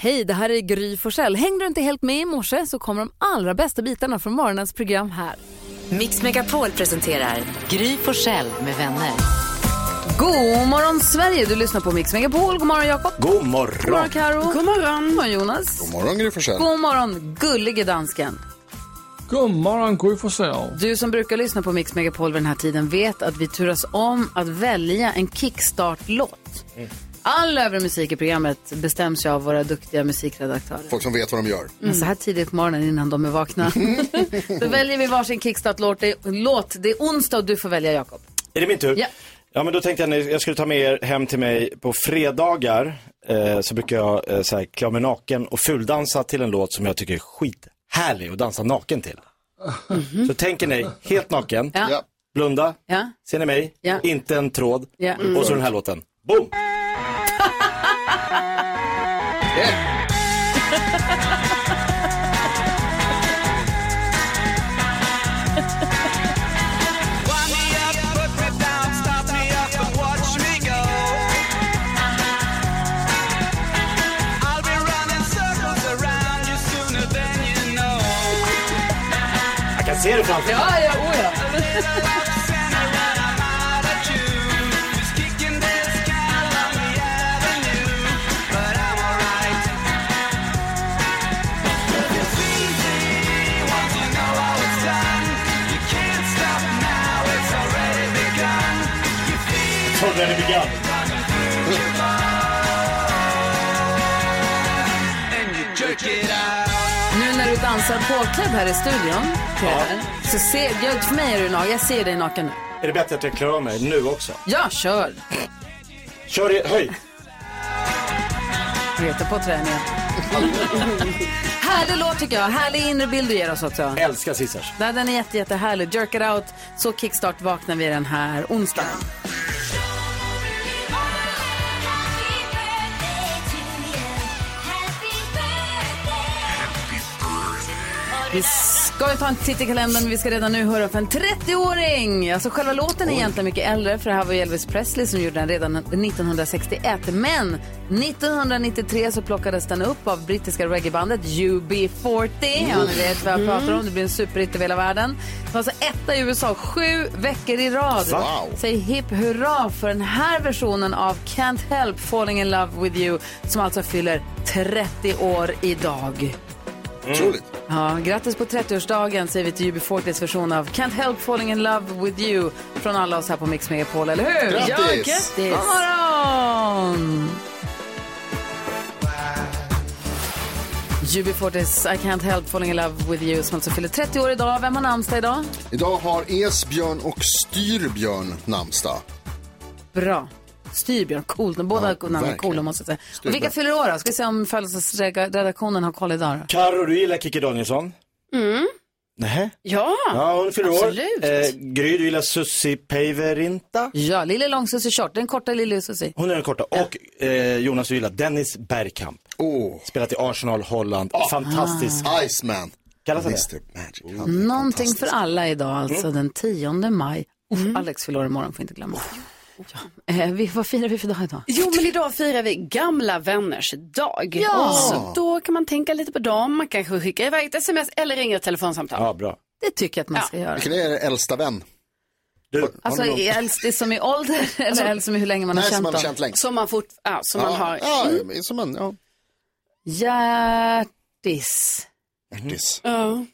Hej, det här är Gry Forssell. Hängde du inte helt med i morse så kommer de allra bästa bitarna från morgonens program här. Mix Megapol presenterar Gry Forssell med vänner. God morgon Sverige, du lyssnar på Mix Megapol. God morgon Jakob. God morgon. God morgon Karo. God morgon. God morgon Jonas. God morgon Gry Forssell. God morgon gullige dansken. God morgon Gry Forssell. Du som brukar lyssna på Mix Megapol vid den här tiden vet att vi turas om att välja en kickstart-låt. All övrig musik i programmet bestäms ju av våra duktiga musikredaktörer. Folk som vet vad de gör. Men så här tidigt på morgonen innan de är vakna. Då väljer vi varsin kickstart-låt. Det, är- låt. det är onsdag och du får välja Jakob. Är det min tur? Ja. Ja, men då tänkte jag att jag skulle ta med er hem till mig på fredagar. Eh, så brukar jag eh, så här, klä mig naken och fuldansa till en låt som jag tycker är skithärlig att dansa naken till. Så tänker ni, helt naken, Ja. Blunda, Ja. ser ni mig, Ja. inte en tråd Ja. och så den här låten. Boom! Jag kan se det framför mig. Ja, ja, oh ja. Du dansar påklädd här i studion, Peter, så ser jag, för mig är du naken. Jag ser dig naken nu. Är det bättre att jag klär av mig nu också? Ja, kör. Kör i, höj! Reta på träningen. Härlig låt tycker jag. Härlig inre bild du ger oss också. Älskar Scissors. Den är jätte, jättehärlig. Jerk it out. Så kickstart vaknar vi den här onsdagen. Vi ska ta en titt i kalendern, men vi ska redan nu höra för en 30-åring. Alltså själva låten är egentligen mycket äldre, för det här var Elvis Presley som gjorde den redan 1961. Men 1993 så plockades den upp av brittiska reggaebandet UB40. Ja, ni vet vad jag pratar om. Det blir en superhit över hela världen. Det var alltså etta i USA sju veckor i rad. Wow. Säg hipp hurra för den här versionen av Can't Help Falling In Love With You som alltså fyller 30 år idag. Otroligt. Ja, grattis på 30-årsdagen säger vi till UB40s version av Can't Help Falling In Love With You från alla oss här på Mix Megapol, eller hur? Grattis! Ja, grattis! God morgon! UB40s I Can't Help Falling In Love With You som alltså fyller 30 år idag. Vem har namnsdag idag? Idag har Esbjörn och Styrbjörn namnsdag. Bra. Styrbjörn, coolt. De båda Ja, namnen är coola måste jag säga. Och vilka fyller år då? Ska vi se om födelsedagsredaktionen har koll idag då? Karo, du gillar Kikki Danielsson? Mm. Nej. Ja, Ja, hon fyller år. absolut. Eh, Gry, du gillar Susi Päivärinta? Ja, Lille Långsussi Short, den korta Lille Sussi. Hon är den korta. Och eh, Jonas, du gillar Dennis Bergkamp. Åh, Spelat i Arsenal, Holland. Fantastisk. Iceman. Kallas han det? Magic. Är Någonting för alla idag, alltså Mm. den 10 maj. Uff, Alex fyller år imorgon, får inte glömma. Ja. Eh, vi, vad firar vi för dag idag? Jo, men idag firar vi gamla vänners dag. Ja. Så då kan man tänka lite på dem. Man kanske skickar iväg ett sms eller ringer ett telefonsamtal. Ja, bra. Det tycker jag att man ska göra. Vilken är er äldsta vän? Du, Alltså ni någon- är äldst som i ålder eller äldst som i hur länge man har Nej, som känt man har dem? känt längst. Som man, fort, ja, som man har. Ja, som man, ja. Hjärtis, Hjärtis. Ja.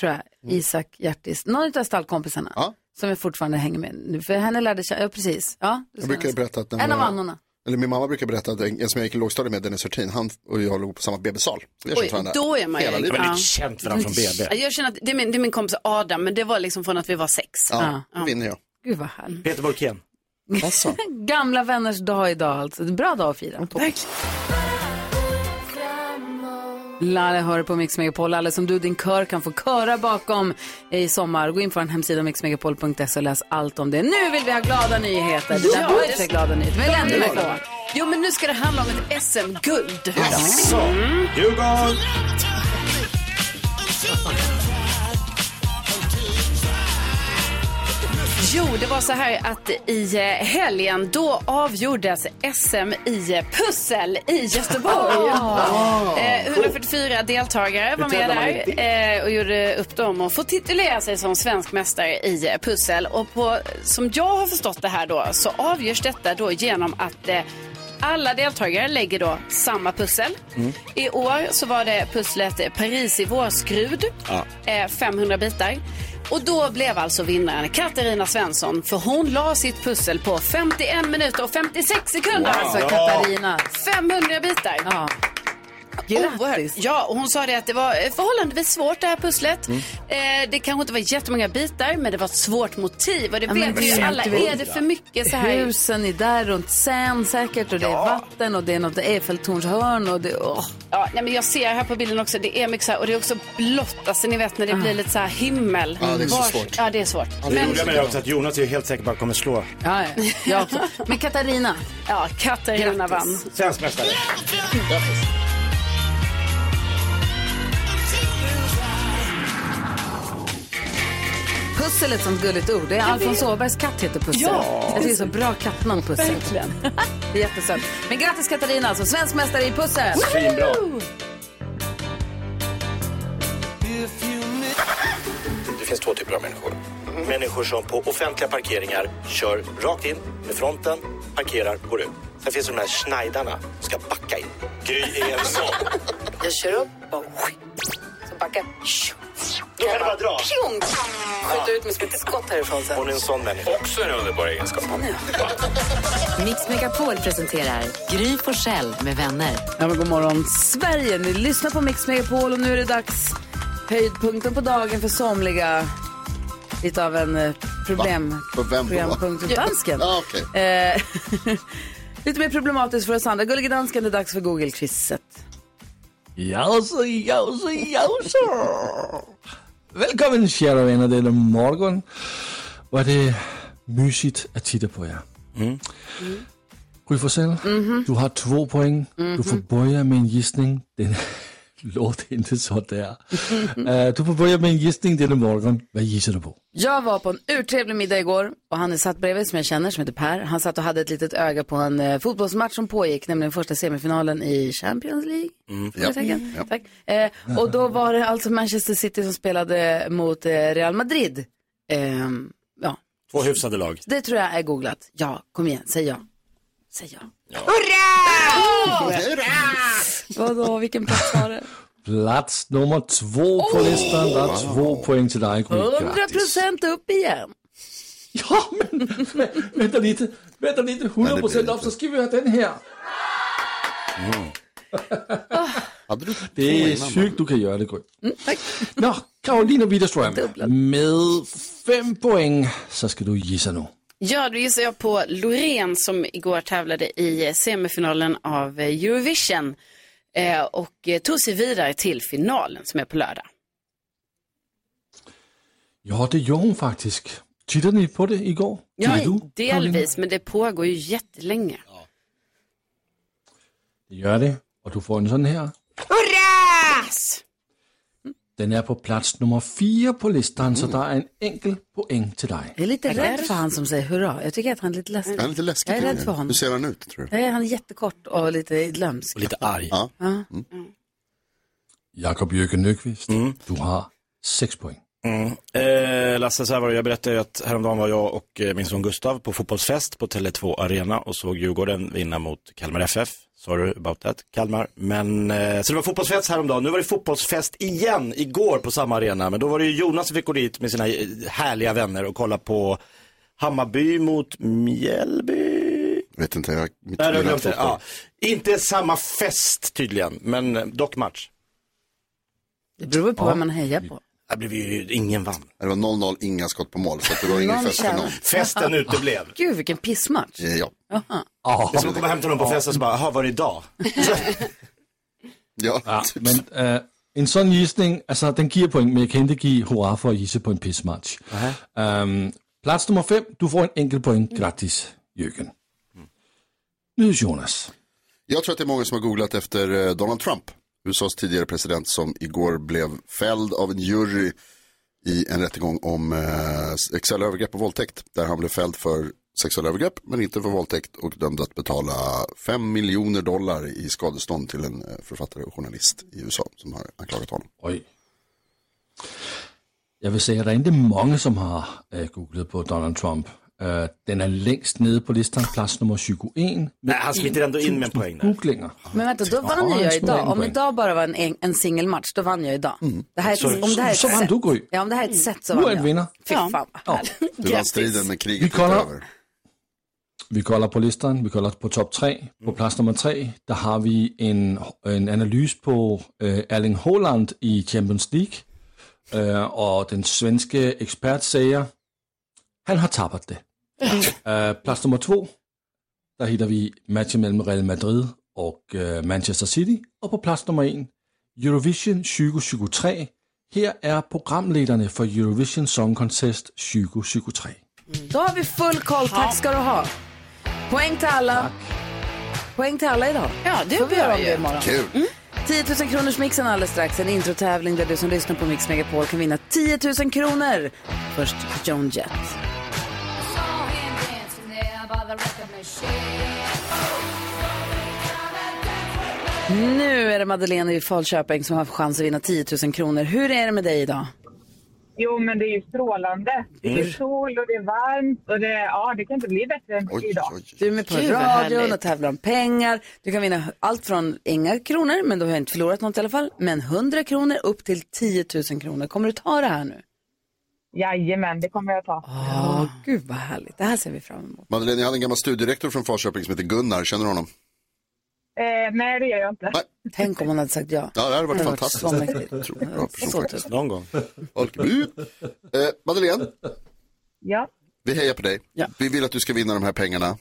tror jag. Isak Hjärtis. Någon av stallkompisarna. Ja. Som jag fortfarande hänger med nu. För henne lärde känna, ja precis. Ja, du Jag brukar nästan- berätta att den En av annorna. Eller min mamma brukar berätta att en en som jag gick i lågstadiet med, Dennis Hurtin, han och jag låg på samma BB-sal. Oj, då är man ju- hela livet. Ja. inte känt varandra från BB. Jag känner att det är, min, det är min kompis Adam, men det var liksom från att vi var sex. Ja, då vinner jag. Gud vad härligt. Peter Borkén. Alltså. Gamla vänners dag idag alltså. Bra dag att fira. Lalle hör på Mix Megapol. Lalle som du, din kör kan få köra bakom i sommar. Gå in på en hemsida mixmegapol.se och läs allt om det. Nu vill vi ha glada nyheter. Det där var inte glada nyheter. Men ändå med kvar. Jo, men nu ska det handla om ett SM-guld. Så, Djurgården. Jo, det var så här att i eh, helgen då avgjordes SM i eh, pussel i Göteborg. Eh, 144 deltagare var med där eh, och gjorde upp dem och får titulera sig som svensk mästare i eh, pussel. Och på, som jag har förstått det här då så avgörs detta då genom att eh, alla deltagare lägger då samma pussel. I år så var det pusslet Paris i vårskrud, eh, 500 bitar. Och då blev alltså vinnaren Katarina Svensson för hon la sitt pussel på 51 minuter och 56 sekunder. Alltså Katarina. 500 bitar. Ja. Oerhört. Grattis. Ja, och hon sa det att det var eh, förhållandevis svårt det här pusslet. Mm. Eh, det kanske inte var jättemånga bitar, men det var ett svårt motiv. Och det Ja, vet vi alla, är det för mycket så här? Husen är där runt Seine säkert och det är vatten och det är något Eiffeltornshörn och det... åh. Ja, nej, men jag ser här på bilden också, det är mycket så här, och det är också blått, alltså ni vet när det blir lite så här himmel. Ja, det är så svårt. Ja, det är svårt. Det Men, roliga med det också att Jonas är helt säker på att kommer slå Ja, ja. Jag också. Men Katarina, ja, Katarina vann. svensk mästare. Pussel är ett sånt gulligt ord. Det är Alfons Åbergs katt heter Pussel. Ja. Jag tycker det är så bra kattnamn Pussel. Verkligen. Det är jättesött. Men grattis Katarina alltså, svensk mästare i pussel. Svinbra. Det finns två typer av människor. Människor som på offentliga parkeringar kör rakt in med fronten, parkerar, går ut. Sen finns det de här schneidarna som ska backa in. Gry är en sån. Jag kör upp och så backar Då kan det bara dra. Pjong! Skjuter ut mig som ett skott härifrån sen. Hon är en sån människa. Också en underbar egenskap. Mix Megapol presenterar Gry Forssell med vänner. Ja, men god morgon Sverige. Ni lyssnar på Mix Megapol och nu är det dags. Höjdpunkten på dagen för somliga. Lite av en eh, problem... Va? För vem? Programpunkt dansken. Ja, okej. Eh, Lite mer problematiskt för oss andra. Gullige dansken, det är dags för Google-quizet. Jausa, jausa, jausa. Välkommen kära vänner denna morgon. Vad det är mysigt att titta på er. Gry Forssell, du har två poäng. Du får börja med en gissning. Den låter inte så där. Eh, du får börja med en gissning denna morgon. Vad gissar du på? Jag var på en urtrevlig middag igår och han är satt bredvid som jag känner som heter Per. Han satt och hade ett litet öga på en eh, fotbollsmatch som pågick, nämligen första semifinalen i Champions League. Frågetecken. Tack. Eh, och då var det alltså Manchester City som spelade mot eh, Real Madrid. Ehm, ja, Två hyfsade lag. det tror jag är googlat. Ja, kom igen, säg ja. Säg ja. Vadå, vilken plats var det? Plats nummer två på listan. Det är två poäng till dig, Gry. 100 Grattis. procent upp igen. Ja, men vä- vänta lite. Vänta lite. 100 procent upp så ska vi ha den här. Du Det är sygt du kan göra det, Gry. Mm, tack. Nå, Karolina Widerström. Med fem poäng så ska du gissa nu. Ja, då gissar jag på Loreen som igår tävlade i semifinalen av Eurovision eh, och eh, tog sig vidare till finalen som är på lördag. Ja, det gör hon faktiskt. Tittade ni på det igår? Ja, du, Karolina? delvis, men det pågår ju jättelänge. Det gör det. Och du får en sån här. Yes! Den är på plats nummer fyra på listan, så det är en enkel poäng till dig. Jag är lite rädd för han som säger hurra. Jag tycker att han är lite läskig. Han är lite läskig. Jag är rädd för honom. Hur ser han ut, tror du? Nej, han är jättekort och lite lömsk. Och lite arg. Ja. Jakob Jürgen Nyqvist, du har sex poäng. Eh, Lasse, så här var det. Jag berättade att häromdagen var jag och eh, min son Gustav på fotbollsfest på Tele2 Arena och såg Djurgården vinna mot Kalmar FF. Sorry about that, Kalmar. Men, eh, så det var fotbollsfest häromdagen. Nu var det fotbollsfest igen igår på samma arena. Men då var det ju Jonas som fick gå dit med sina eh, härliga vänner och kolla på Hammarby mot Mjällby. Vet inte, jag mitt Nej, du har glömt det. fotboll. Ja. Inte samma fest tydligen, men eh, dock match. Det beror på vad man hejar på. Det blev ju, ingen vann. Det var 0-0, inga skott på mål, så det var ingen fest för någon. Festen uteblev. Gud, vilken pissmatch. Eh, Ja, Ja, Det är som att komma hem till någon på festen och så bara, jaha, var det idag? ja. ja men äh, en sån gissning, alltså den ger poäng, men jag kan inte ge hurra för att gissa på en pissmatch. Ähm, plats nummer fem, du får en enkel poäng. Grattis, Jürgen. Nu Jonas. Jag tror att det är många som har googlat efter eh, Donald Trump, USAs tidigare president som igår blev fälld av en jury i en rättegång om eh, sexuella övergrepp och våldtäkt. Där han blev fälld för sexuella övergrepp men inte för våldtäkt och dömd att betala 5 miljoner dollar i skadestånd till en eh, författare och journalist i USA som har anklagat honom. Oj. Jag vill säga att det är inte många som har äh, googlat på Donald Trump. Äh, den är längst nere på listan, plats nummer 21. Nej, han smiter ändå in med en poäng där. Googlingar. Men vänta, då vann Ja, jag idag. Om idag bara var en, en, singelmatch, då vann jag idag. Det här är, Så- ett- om det här är ett så vann set- du, Gry. Ja, om det här är ett set så Du vann är jag. en vinnare. Fy fan vad Ja. Du vann striden men kriget Vi kollar. över. Vi kollar på listan, vi kollar på topp tre. På plats nummer tre, där har vi en, en analys på äh, Erling Haaland i Champions League. Äh, och den svenska expert säger, han har tappat det. Äh, plats nummer två, där hittar vi matchen mellan Real Madrid och äh, Manchester City. Och på plats nummer en, Eurovision 2023. Här är programledarna för Eurovision Song Contest 2023. Då har vi full koll, tack ska du ha. Poäng till alla. Poäng till alla idag. Ja, det Får vi göra om det imorgon. Kul! 10 000 kronors mixen alldeles strax. En introtävling där du som lyssnar på Mix Megapol kan vinna 10 000 kronor. Först Joan Jett. Nu är det Madeleine i Falköping som har chans att vinna 10 000 kronor. Hur är det med dig idag? Jo, men det är ju strålande. Det Mm. är sol och det är varmt och det, ja, det kan inte bli bättre än Oj, idag. oj, Du är med på Gud, vad radion härligt. och tävlar om pengar. Du kan vinna allt från inga kronor, men du har inte förlorat något i alla fall, men 100 kronor upp till 10 000 kronor. Kommer du ta det här nu? Jajamän, det kommer jag ta. Ja, gud vad härligt. Det här ser vi fram emot. Madeleine, jag hade en gammal studierektor från Falköping som heter Gunnar, känner du honom? Eh, nej, det gör jag inte. Nej. Tänk om hon hade sagt ja. Ja, det hade varit Det hade varit fantastiskt. så bra person Så typ. Någon gång. Eh, Madeleine, Ja. vi hejar på dig. Ja. Vi vill att du ska vinna de här pengarna.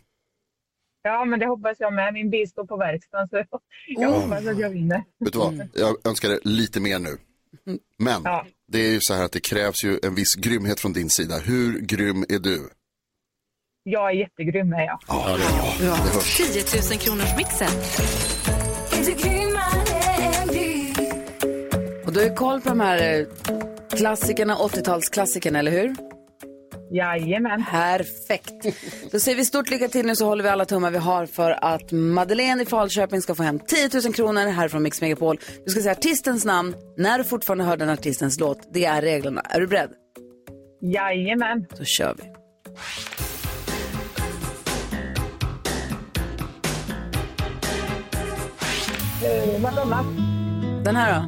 ja, men det hoppas jag med. Min bil står på verkstaden, så jag Oh. hoppas att jag vinner. Vet du vad, jag önskar dig lite mer nu. Men Ja. det är ju så här att det krävs ju en viss grymhet från din sida. Hur grym är du? Jag är jättegrym, är jag. Ja, det hörs. 10 000 kronors mixen. Och du har koll på de här eh, klassikerna, 80-talsklassikerna, eller hur? Jajamän. Perfekt. Då säger vi stort lycka till nu så håller vi alla tummar vi har för att Madeleine i Falköping ska få hem 10 000 kronor här från Mix Megapol. Du ska säga artistens namn när du fortfarande hör den artistens låt. Det är reglerna. Är du beredd? Jajamän. Då kör vi. Eh, Madonna. Den här då?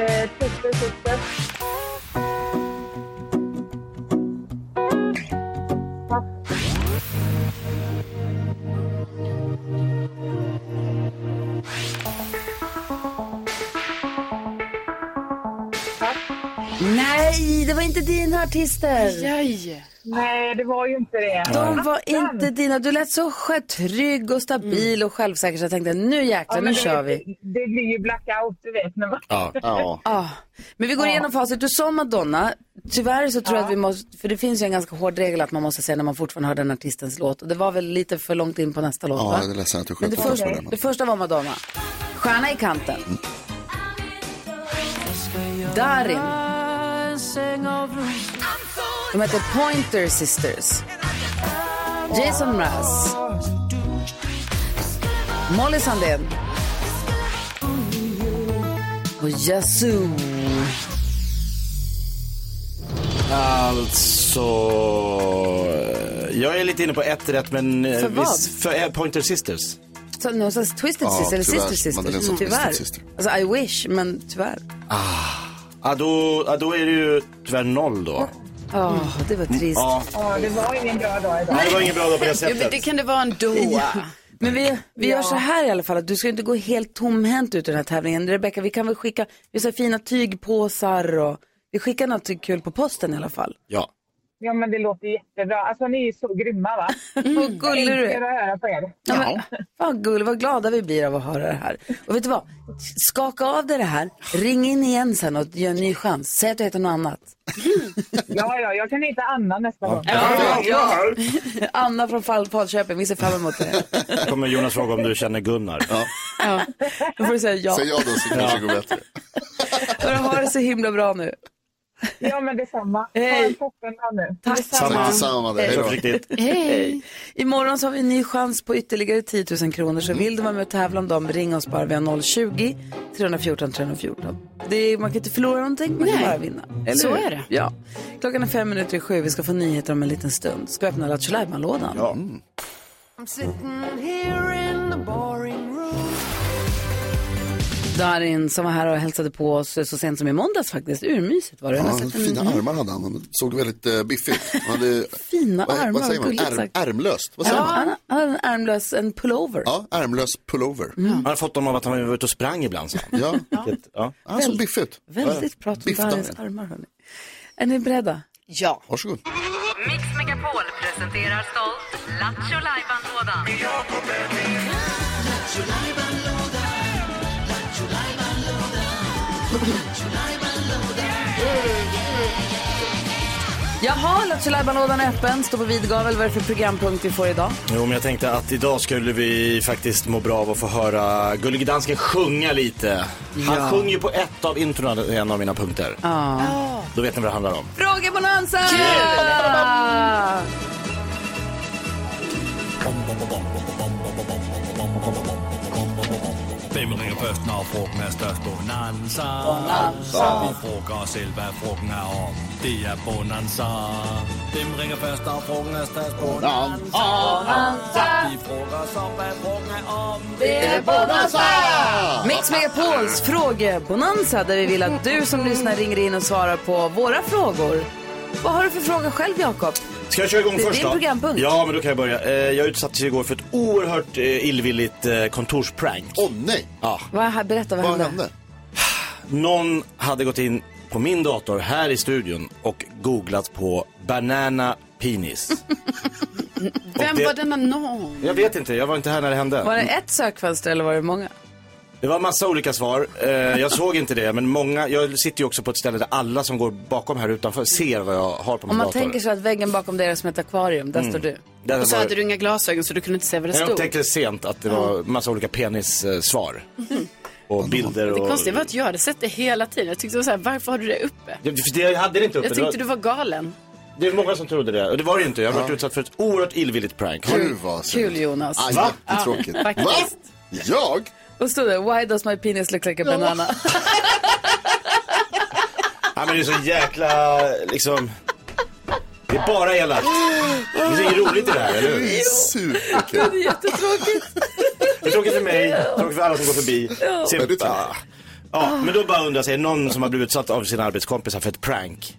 Eh, Tusse, Tusse. Nej, det var inte dina artister. Aj. Nej, det var ju inte det. De var inte dina. Du lät så trygg och stabil och självsäker så jag tänkte nu jäklar, Ja, nu kör vi. Det blir ju blackout, du vet. När man... Ja. ja. Ah. Men vi går igenom facit. Du sa Madonna. Tyvärr så tror jag att vi måste, för det finns ju en ganska hård regel att man måste säga när man fortfarande hör den artistens låt. Och det var väl lite för långt in på nästa låt ja, va? jag är ledsen att du Men det, sköt oss första, för den. det första var Madonna. Stjärna i kanten. Darin. De heter Pointer Sisters. Jason Mraz. Molly Sandén. Och Yazoo. Alltså, jag är lite inne på ett rätt men... eh, För vad? För eh, Pointer Sisters. Så, någon slags Twisted Ja, Sister eller. Sister Sister. Twisted Tyvärr. Sister. Alltså I wish, men tyvärr. Ja, då, då är det ju tyvärr noll då. Ja, det var trist. Ja, Ja, det var ingen bra dag idag. det var ingen bra dag på det Jo, men sättet. det kan det vara ändå. Men vi, vi gör så här i alla fall, att du ska inte gå helt tomhänt ut i den här tävlingen. Rebecka, vi kan väl skicka, vi har så fina tygpåsar och vi skickar något kul på posten i alla fall. Ja. Ja, men det låter jättebra. Alltså, ni är så grymma, va? Vad gullig du är. att höra på er. Ja, men, vad gullig, vad glada vi blir av att höra det här. Och vet du vad? Skaka av dig det här, ring in igen sen och gör en ny chans. Säg att du heter något annat. Ja, ja, jag kan hitta Anna nästa gång. Ja, ja. Anna från Fall, Falköping, vi ser fram emot det. kommer Jonas fråga om du känner Gunnar. Ja. Ja. Då får du säga ja. Säg ja då så kanske det går bättre. Ha det så himla bra nu. Ja, men detsamma. Ha Hej. en toppendag nu. Tack Samma detsamma. Hej. Hej! Imorgon så har vi en ny chans på ytterligare 10 000 kronor. Så vill du vara med och tävla om dem, ring oss bara. Vi har 020-314 314. Det är, man kan inte förlora någonting, man kan Nej. bara vinna. Eller Så hur? är det. Ja. Klockan är fem minuter i sju. Vi ska få nyheter om en liten stund. Ska vi öppna Lattjo Lajban-lådan? Ja. Darin som var här och hälsade på oss så sent som i måndags faktiskt. Urmysigt var det. Ja, sett en- fina armar hade han. Han såg väldigt uh, biffigt. Han hade, Fina vad, armar, vad säger man? gulligt Ärm, sagt. ärmlöst. Vad säger Ja, man? han, hade en ärmlös, en pullover. Ja, ärmlös pullover. Han har fått dem av att han var ute och sprang ibland. Så. Ja, Vilket- Ja. han såg biffig ut. Väldigt prat om Darins Darin. armar. Hörni. Är ni beredda? Ja. Varsågod. Mix Megapol presenterar stolt Lattjo Lajban-lådan. Jaha, Lattjo Lajban-lådan är öppen. Står på vid gavel. Vad är det för programpunkt vi får idag? Jo, men jag tänkte att idag skulle vi faktiskt må bra av att få höra Gullige Dansken sjunga lite. Han Ja. sjunger ju på ett av introna, en av mina punkter. Ja. Då vet ni vad det handlar om. Frågebonanza! Hvem ringer først, når frugten er størst? Bonanza. Bonanza. Vi frågar os selv, hvad frugten er om. Det er Bonanza. Hvem ringer først, når frugten er størst? Bonanza. Vi frågar os om, hvad frugten er om. Mix Megapols frågebonanza där vi vill att du som lyssnar ringer in och svarar på våra frågor. Vad har du för fråga själv, Jakob? Ska jag köra igång Det är först din då? programpunkt. Ja, men då kan jag börja. Eh, Jag utsattes igår för ett oerhört eh, illvilligt eh, kontorsprank. Åh nej, Ja. Vad, berätta, vad, vad hände? hände? Någon hade gått in på min dator här i studion och googlat på banana penis. Vem det- var denna någon? Jag vet inte, jag var inte här när det hände. Var det ett sökfönster eller var det många? Det var massa olika svar. Eh, jag såg inte det, men många, jag sitter ju också på ett ställe där alla som går bakom här utanför ser vad jag har på min Om man dator. tänker sig att väggen bakom dig är som ett akvarium, där står du. Där Och så var- hade du inga glasögon så du kunde inte se vad det jag stod. upptäckte sent att det var massa olika penissvar. Och bilder Det och... konstiga var att jag hade sett det hela tiden. Jag tyckte det var så här, varför har du det uppe? Jag, för det- jag hade det inte uppe. Jag Det var, tyckte du var galen. det är många som trodde det. Och det var det ju inte. Jag har varit utsatt för ett oerhört illvilligt prank. Gud vad Kul Jonas. Aj, Va? jättetråkigt. Ja, faktiskt. Va? Jag? Och stod det, why does my penis look like a banana? Ja, men det är så jäkla, liksom... Det är bara elakt. Det är inget roligt i det här, eller hur? Superkul. det är jättetråkigt. Det är tråkigt för mig, tråkigt för alla som går förbi. Se, Ja, det men då bara undrar är det någon som har blivit utsatt av sina arbetskompisar för ett prank?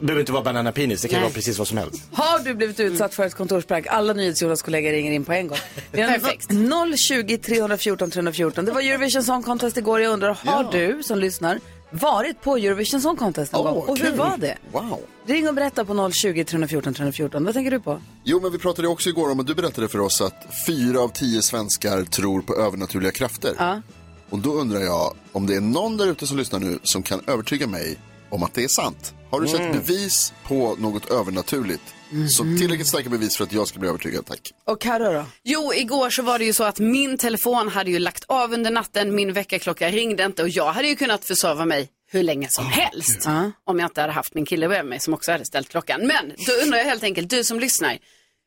Det behöver inte vara banana penis, det kan Nej. vara precis vad som helst. Har du blivit utsatt för ett kontorsprank? Alla NyhetsJonas kollegor ringer in på en gång. Vi har Perfekt. 020 314 314. Det var Eurovision Song Contest igår. Jag undrar, har du som lyssnar varit på Eurovision Song Contest någon Åh, gång? Och hur var det? Wow. Ring och berätta på 020 314 314. Vad tänker du på? Jo, men vi pratade också igår om, och du berättade för oss att fyra av tio svenskar tror på övernaturliga krafter. Ja. Och då undrar jag om det är någon där ute som lyssnar nu som kan övertyga mig om att det är sant. Har du Mm. sett bevis på något övernaturligt? Så tillräckligt starka bevis för att jag ska bli övertygad, tack. Och Carro då? Jo, igår så var det ju så att min telefon hade ju lagt av under natten, min väckarklocka ringde inte och jag hade ju kunnat försova mig hur länge som helst. Ja. Om jag inte hade haft min kille bredvid mig som också hade ställt klockan. Men då undrar jag helt enkelt, du som lyssnar,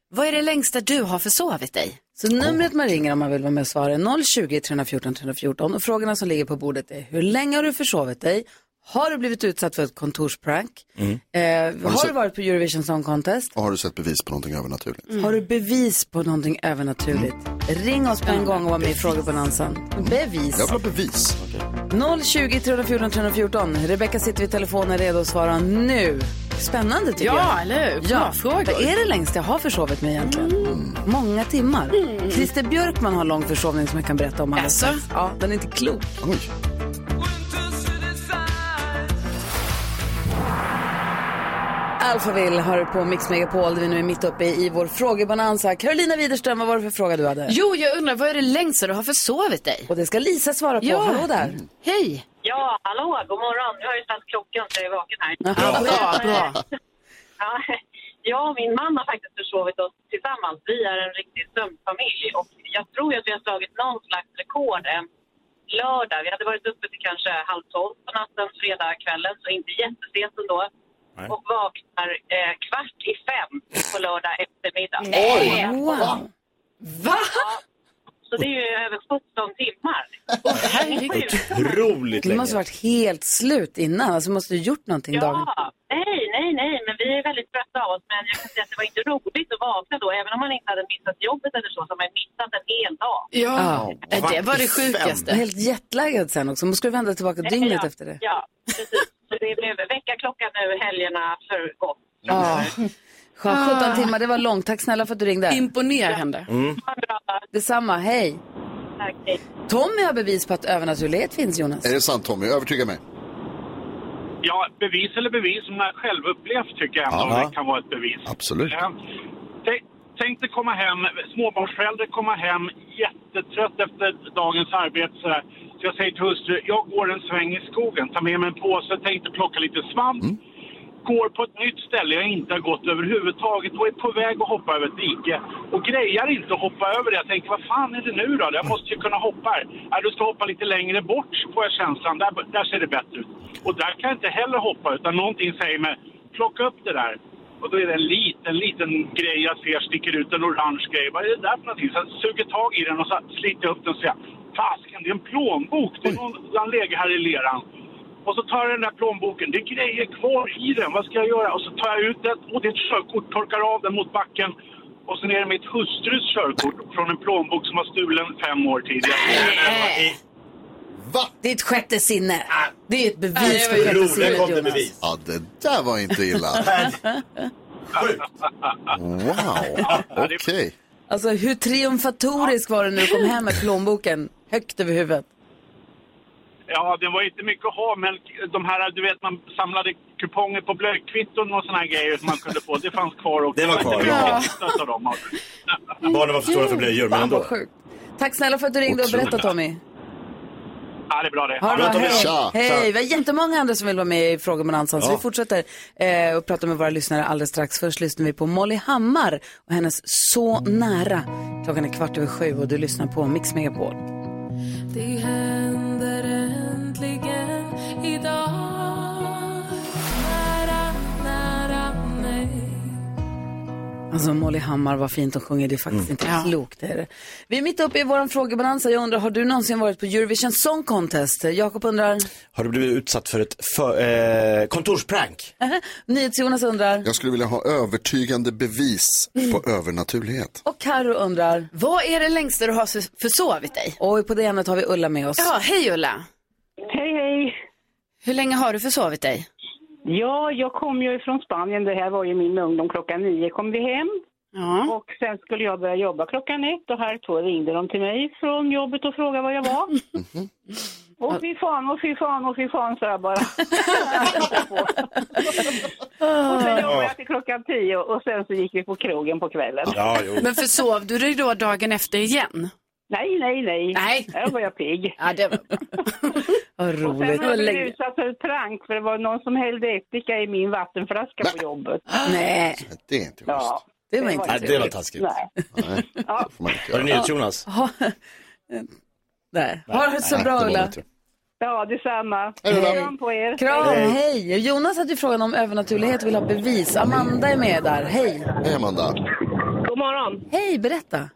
vad är det längsta du har försovit dig? Så numret man ringer om man vill vara med och svara är 020 314 314. Och frågorna som ligger på bordet är hur länge har du försovit dig? Har du blivit utsatt för ett kontorsprank? Eh, har, sett- du varit på Eurovision Song Contest? Och har du sett bevis på någonting övernaturligt? Har du bevis på någonting övernaturligt? Ring oss på en gång och var med i Frågebonanzan. Bevis. Jag vill ha bevis. 020 314 314. Rebecka sitter vid telefonen redo att svara nu. Spännande tycker jag. Ja, eller hur? Ja, frågor. vad är det längst jag har försovit mig egentligen? Många timmar. Christer Björkman har lång försovning som jag kan berätta om alldeles strax. Ja, den är inte klok. Oj. Alphaville har du på Mix Megapol där vi nu är mitt uppe i vår frågebonanza. Carolina Widerström, vad var det för fråga du hade? Jo, jag undrar, vad är det längsta du har försovit dig? Och det ska Lisa svara på. Ja. Hallå där. Hej! Ja, hallå, god morgon. Jag har ju ställt klockan så jag är vaken här. Ja, bra, bra. Ja, jag och min man har faktiskt försovit oss tillsammans. Vi är en riktig sömnfamilj och jag tror att vi har slagit någon slags rekord en lördag. Vi hade varit uppe till kanske halv tolv på natten, fredagskvällen, så inte jättesent ändå. Nej. Och vaknar eh, kvart i fem på lördag eftermiddag. Oj! Wow. Va? Så det är ju över 17 timmar. Herregud. Otroligt Du länge. måste ha varit helt slut innan. Alltså måste du gjort någonting dagen. Ja, nej, nej, nej, men vi är väldigt trötta av oss. Men jag kan säga att det var inte roligt att vakna då. Även om man inte hade missat jobbet eller så, så har man missat en hel dag. Ja, Ja. det var det sjukaste. helt jetlaggad sen också. Måste du vända tillbaka dygnet ja, efter det? Ja, precis. Så det blev väckarklocka nu helgerna för gott. Ja. Skönt. 17 timmar, det var långt. Tack snälla för att du ringde. Imponerande. Dag. Detsamma, hej. Tack, hej. Tommy har bevis på att övernaturlighet finns, Jonas. Är det sant Tommy? Övertyga mig. Ja, bevis eller bevis, men självupplevt tycker jag ändå Ja. det kan vara ett bevis. Absolut. Eh, tänk- dig komma hem, småbarnsförälder komma hem jättetrött efter dagens arbete. Så, jag säger till hustru, jag går en sväng i skogen, tar med mig en påse, tänkte plocka lite svamp. Går på ett nytt ställe jag inte har gått överhuvudtaget och är på väg att hoppa över ett dike. Och grejar inte att hoppa över det. Jag tänker, vad fan är det nu då? Jag måste ju kunna hoppa här. Nej, du ska hoppa lite längre bort, får jag känslan. Där, där ser det bättre ut. Och där kan jag inte heller hoppa, utan någonting säger mig, plocka upp det där. Och då är det en liten, liten grej jag ser sticker ut, en orange grej. Vad är det där för någonting? Så jag suger tag i den och så sliter jag upp den och säger, fasken, det är en plånbok. Det är någon, den lägger här i leran. Och så tar jag den där plånboken, det är grejer kvar i den, vad ska jag göra? Och så tar jag ut den och det är ett körkort, torkar av den mot backen. Och sen är det mitt hustrus körkort från en plånbok som var stulen fem år tidigare. Va? Ett sjätte sinne. Det är ett bevis Jonas. bevis. Ja, det där var inte illa. Wow, okej. Alltså hur triumfatorisk var du när du kom hem med plånboken högt över huvudet? Ja, det var inte mycket att ha, men de här, du vet, man samlade kuponger på blöjkvitton och såna här grejer som man kunde få. Det fanns kvar också. Det var kvar, ja. Barnen var för stora för blöjor, men ändå. Tack snälla för att du ringde och berättade Tommy. Ja, det är bra det. Ha det bra, hej. Tja. hej. Vi har jättemånga andra som vill vara med i Fråga med Nansan, så vi fortsätter eh, och prata med våra lyssnare alldeles strax. Först lyssnar vi på Molly Hammar och hennes Så nära. Klockan är kvart över sju och du lyssnar på Mix Megapol. Det händer Alltså Molly Hammar, vad fint hon sjunger. Det är faktiskt inte Ja. klokt. Är det. Vi är mitt uppe i vår frågebalansa. Jag undrar, har du någonsin varit på Eurovision Song Contest? Jakob undrar. Har du blivit utsatt för ett för, eh, kontorsprank? NyhetsJonas undrar. Jag skulle vilja ha övertygande bevis på övernaturlighet. Och Karo undrar. Vad är det längsta du har försovit dig? Och på det ämnet har vi Ulla med oss. Ja, hej Ulla. Hej, hej. Hur länge har du försovit dig? Ja, jag kom ju från Spanien. Det här var ju min ungdom. Klockan nio kom vi hem. Ja. Och sen skulle jag börja jobba klockan ett och här två ringde de till mig från jobbet och frågade var jag var. Och fy fan, och fy fan, och fy fan, sa jag bara. och sen jobbade jag till klockan tio och sen så gick vi på krogen på kvällen. Ja, jo. Men försov du dig då dagen efter igen? Nej, nej, nej. Nej. Här var jag pigg. Ja, det var bra. Vad Sen roligt. har jag blivit utsatt för ett prank för det var någon som hällde ättika i min vattenflaska på jobbet. Nej, Det är inte schysst. Ja. det var inte Nej, det var taskigt. Nej. Nej, Ja. det inte Har du göra. NyhetsJonas? Ha, där. Ha det så Nej, bra det var Ulla. Ja, detsamma. Hej. Kram på er. Kram, hej. Jonas hade ju frågan om övernaturlighet och vill ha bevis. Amanda är med där. Hej. Hej Amanda. God morgon. Hej, berätta.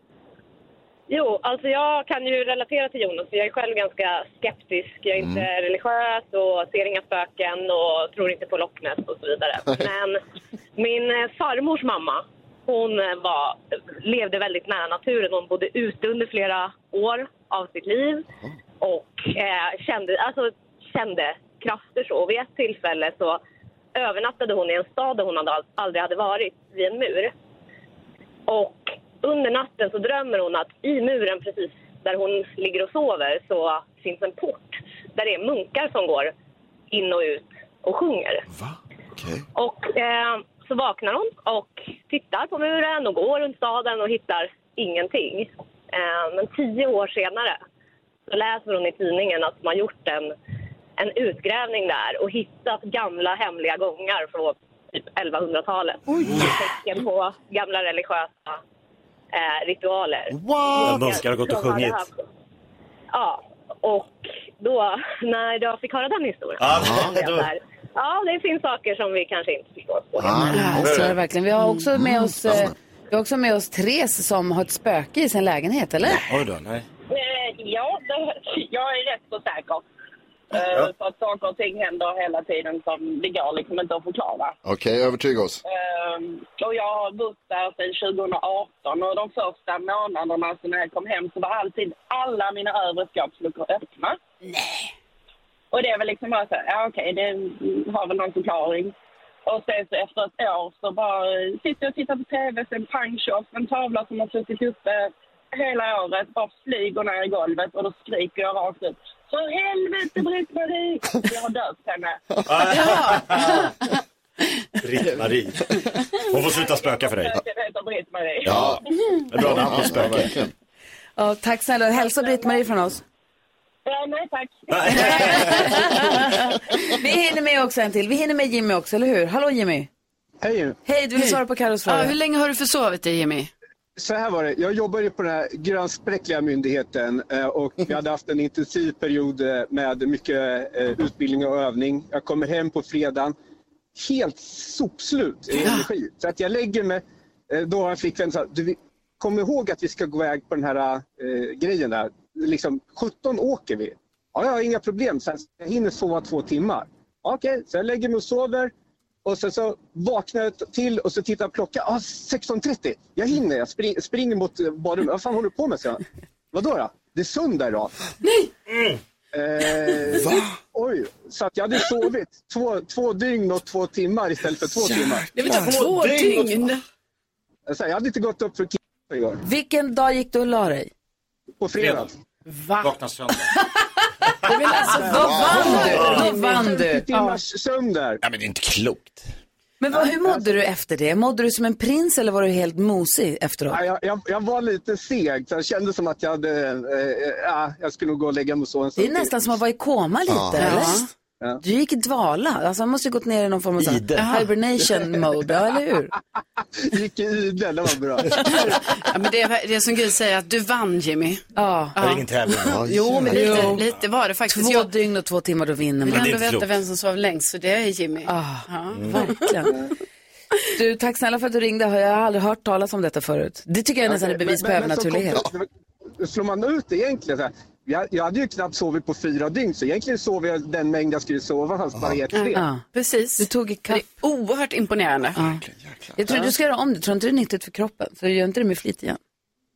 Jo, alltså jag kan ju relatera till Jonas. Jag är själv ganska skeptisk. Jag är inte religiös och ser inga spöken och tror inte på Loch Ness och så vidare. Men min eh, farmors mamma, hon eh, var, levde väldigt nära naturen. Hon bodde ute under flera år av sitt liv och eh, kände, alltså, kände krafter så. Och vid ett tillfälle så övernattade hon i en stad där hon aldrig hade varit, vid en mur. Och under natten så drömmer hon att i muren precis där hon ligger och sover så finns en port där det är munkar som går in och ut och sjunger. Va? Okej. Och eh, så vaknar hon och tittar på muren och går runt staden och hittar ingenting. Eh, men tio år senare så läser hon i tidningen att man gjort en, en utgrävning där och hittat gamla hemliga gångar från typ 1100-talet. Tecken på gamla religiösa eh, ritualer. Wow! Munkar har gått och De sjungit. Ja, och då när jag fick höra den historien Ja, då- här, Ja, det finns saker som vi kanske inte förstår. På. Ja, så är det verkligen. Vi har också med oss, eh, vi har också med oss Therese som har ett spöke i sin lägenhet, eller? Oj då, nej. Eh, ja, det, jag är rätt så säker. Eh, Ja. För att saker och ting händer hela tiden som det går liksom inte att förklara. Okej, övertyga oss. Ehm, och jag har bott där sedan 2018 och de första månaderna när jag kom hem så var alltid alla mina övre skåpsluckor öppna. Nej. Och det är väl liksom bara så här, ja okej, det har väl någon förklaring. Och sen så efter ett år så bara eh, sitter jag och tittar på tv, sen pang tjoff, en tavla som har suttit uppe hela året bara flyger ner i golvet och då skriker jag rakt ut. För helvete Britt-Marie! Jag har döpt henne. Britt-Marie. Hon får sluta spöka för dig. Spöket heter Britt-Marie. Ja, det är bra namn på spöke. Ja, tack snälla. Hälsa Britt-Marie från oss. Ja, nej tack. Vi hinner med också en till. Vi hinner med Jimmy också, eller hur? Hallå Jimmy. Hej. Hej, du vill svara på Carros fråga. Ja, hur länge har du försovit dig Jimmy? Så här var det, jag jobbade på den här grönspräckliga myndigheten eh, och vi hade haft en intensiv period eh, med mycket eh, utbildning och övning. Jag kommer hem på fredagen helt sopslut i energi. Så att jag lägger mig, då har en flickvän sagt, du, kom ihåg att vi ska gå iväg på den här eh, grejen där. Liksom 17 åker vi. Ja, jag har inga problem, så jag hinner sova två timmar. Okej, så jag lägger mig och sover. Och sen så vaknar jag till och så tittar jag på klockan. Ah, 16.30. Jag hinner. Jag spring, springer mot eh, badrummet. Vad fan håller du på med? Så jag, Vadå då? Det är söndag idag. Nej! Eh, oj, så att jag hade sovit två, två dygn och två timmar istället för två timmar. Det vill säga två dygn? Alltså, jag hade inte gått upp för kissa igår. Vilken dag gick du och la dig? På fredag. Va? Vakna söndag. Men alltså, vad vann du? Vad vann du? 50 timmars sömn där. Ja, men det är inte klokt. Men vad, hur mådde du efter det? Mådde du som en prins eller var du helt mosig efteråt? Ja, jag, jag, jag var lite seg, så jag kände som att jag hade, eh, ja, jag skulle nog gå och lägga mig och sova en Det stund är till. nästan som att vara i koma lite, Ja. eller? Ja. Du gick i dvala. Alltså, han måste ju gått ner i någon form av så Ide. här hibernation mode, ja, eller hur? Gick i ide, det var bra. Ja, men det, är- det är som Gud säger, att du vann Jimmy. Ja. Det är ingen tävling. Jo, men lite, Jo. lite var det faktiskt. Två Jag dygn och två timmar, då vinner man. ändå veta vem som sov längst, så det är Jimmy. Ah, Ja. Verkligen. Du, tack snälla för att du ringde. Jag har aldrig hört talas om detta förut. Det tycker jag nästan är bevis på övernaturlighet. Slår man ut egentligen så här, jag, jag hade ju knappt sovit på fyra dygn så egentligen sov jag den mängd jag skulle sova fast bara helt fel. Ja, precis. Du tog i kapp. Det är oerhört imponerande. Ja. Jag tror du ska göra om det. Tror inte det är nyttigt för kroppen? Så gör inte det med flit igen.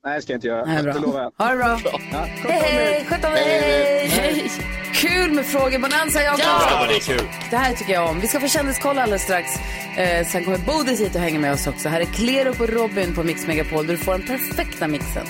Nej, det ska jag inte göra. Nej, bra. Det lovar jag. Ha det bra. Ja, Hej, hej! Sköt om dig! Hej! Kul med frågebonanza, Jakob! Ja, det är kul. Det här tycker jag om. Vi ska få kändiskoll alldeles strax. Eh, sen kommer Bodis hit och hänger med oss också. Här är Klerup och Robin på Mix Megapol. Du får den perfekta mixen.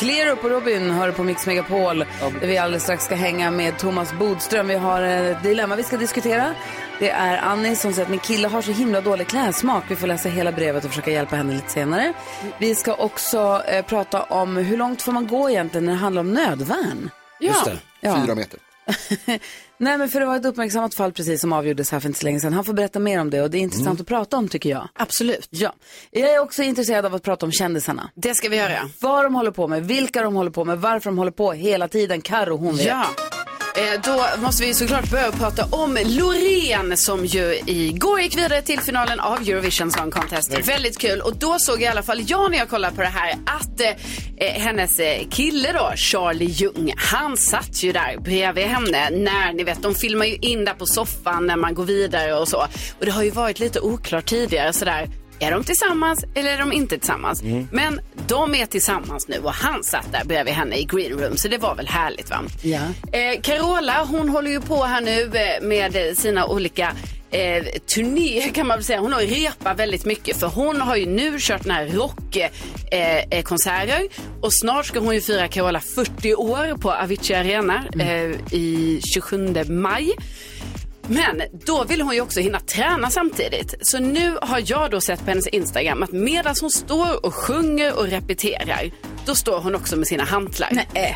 Klerup och Robin hör på Mix Megapol. Där vi alldeles strax ska hänga med Thomas Bodström. Vi har ett dilemma vi ska diskutera. Det är Annie som säger att min kille har så himla dålig klädsmak. Vi får läsa hela brevet och försöka hjälpa henne lite senare. Vi ska också eh, prata om hur långt får man gå egentligen när det handlar om nödvärn. Just det, Ja. fyra meter. Nej, men för det var ett uppmärksammat fall precis som avgjordes här för inte så länge sedan. Han får berätta mer om det och det är intressant att prata om tycker jag. Absolut. Ja. Jag är också intresserad av att prata om kändisarna. Det ska vi göra. Vad de håller på med, vilka de håller på med, varför de håller på hela tiden. Karo hon vet. Ja. Eh, Då måste vi såklart börja prata om Loreen som ju igår gick vidare till finalen av Eurovision Song Contest. Snyggt. Väldigt kul. Och då såg i alla fall jag när jag kollade på det här att eh, hennes eh, kille då, Charlie Ljung, han satt ju där bredvid henne när, ni vet, de filmar ju in där på soffan när man går vidare och så. Och det har ju varit lite oklart tidigare sådär. Är de tillsammans eller är de inte tillsammans? Mm. Men de är tillsammans nu och han satt där bredvid henne i green room så det var väl härligt va? Ja. Eh, Carola, hon håller ju på här nu eh, med sina olika eh, turnéer kan man väl säga. Hon har repat väldigt mycket för hon har ju nu kört den här rockkonserter eh, konserter. och snart ska hon ju fira Carola 40 år på Avicii Arena eh, i 27 maj. Men då vill hon ju också hinna träna samtidigt. Så nu har jag då sett på hennes Instagram att medan hon står och sjunger och repeterar då står hon också med sina hantlar.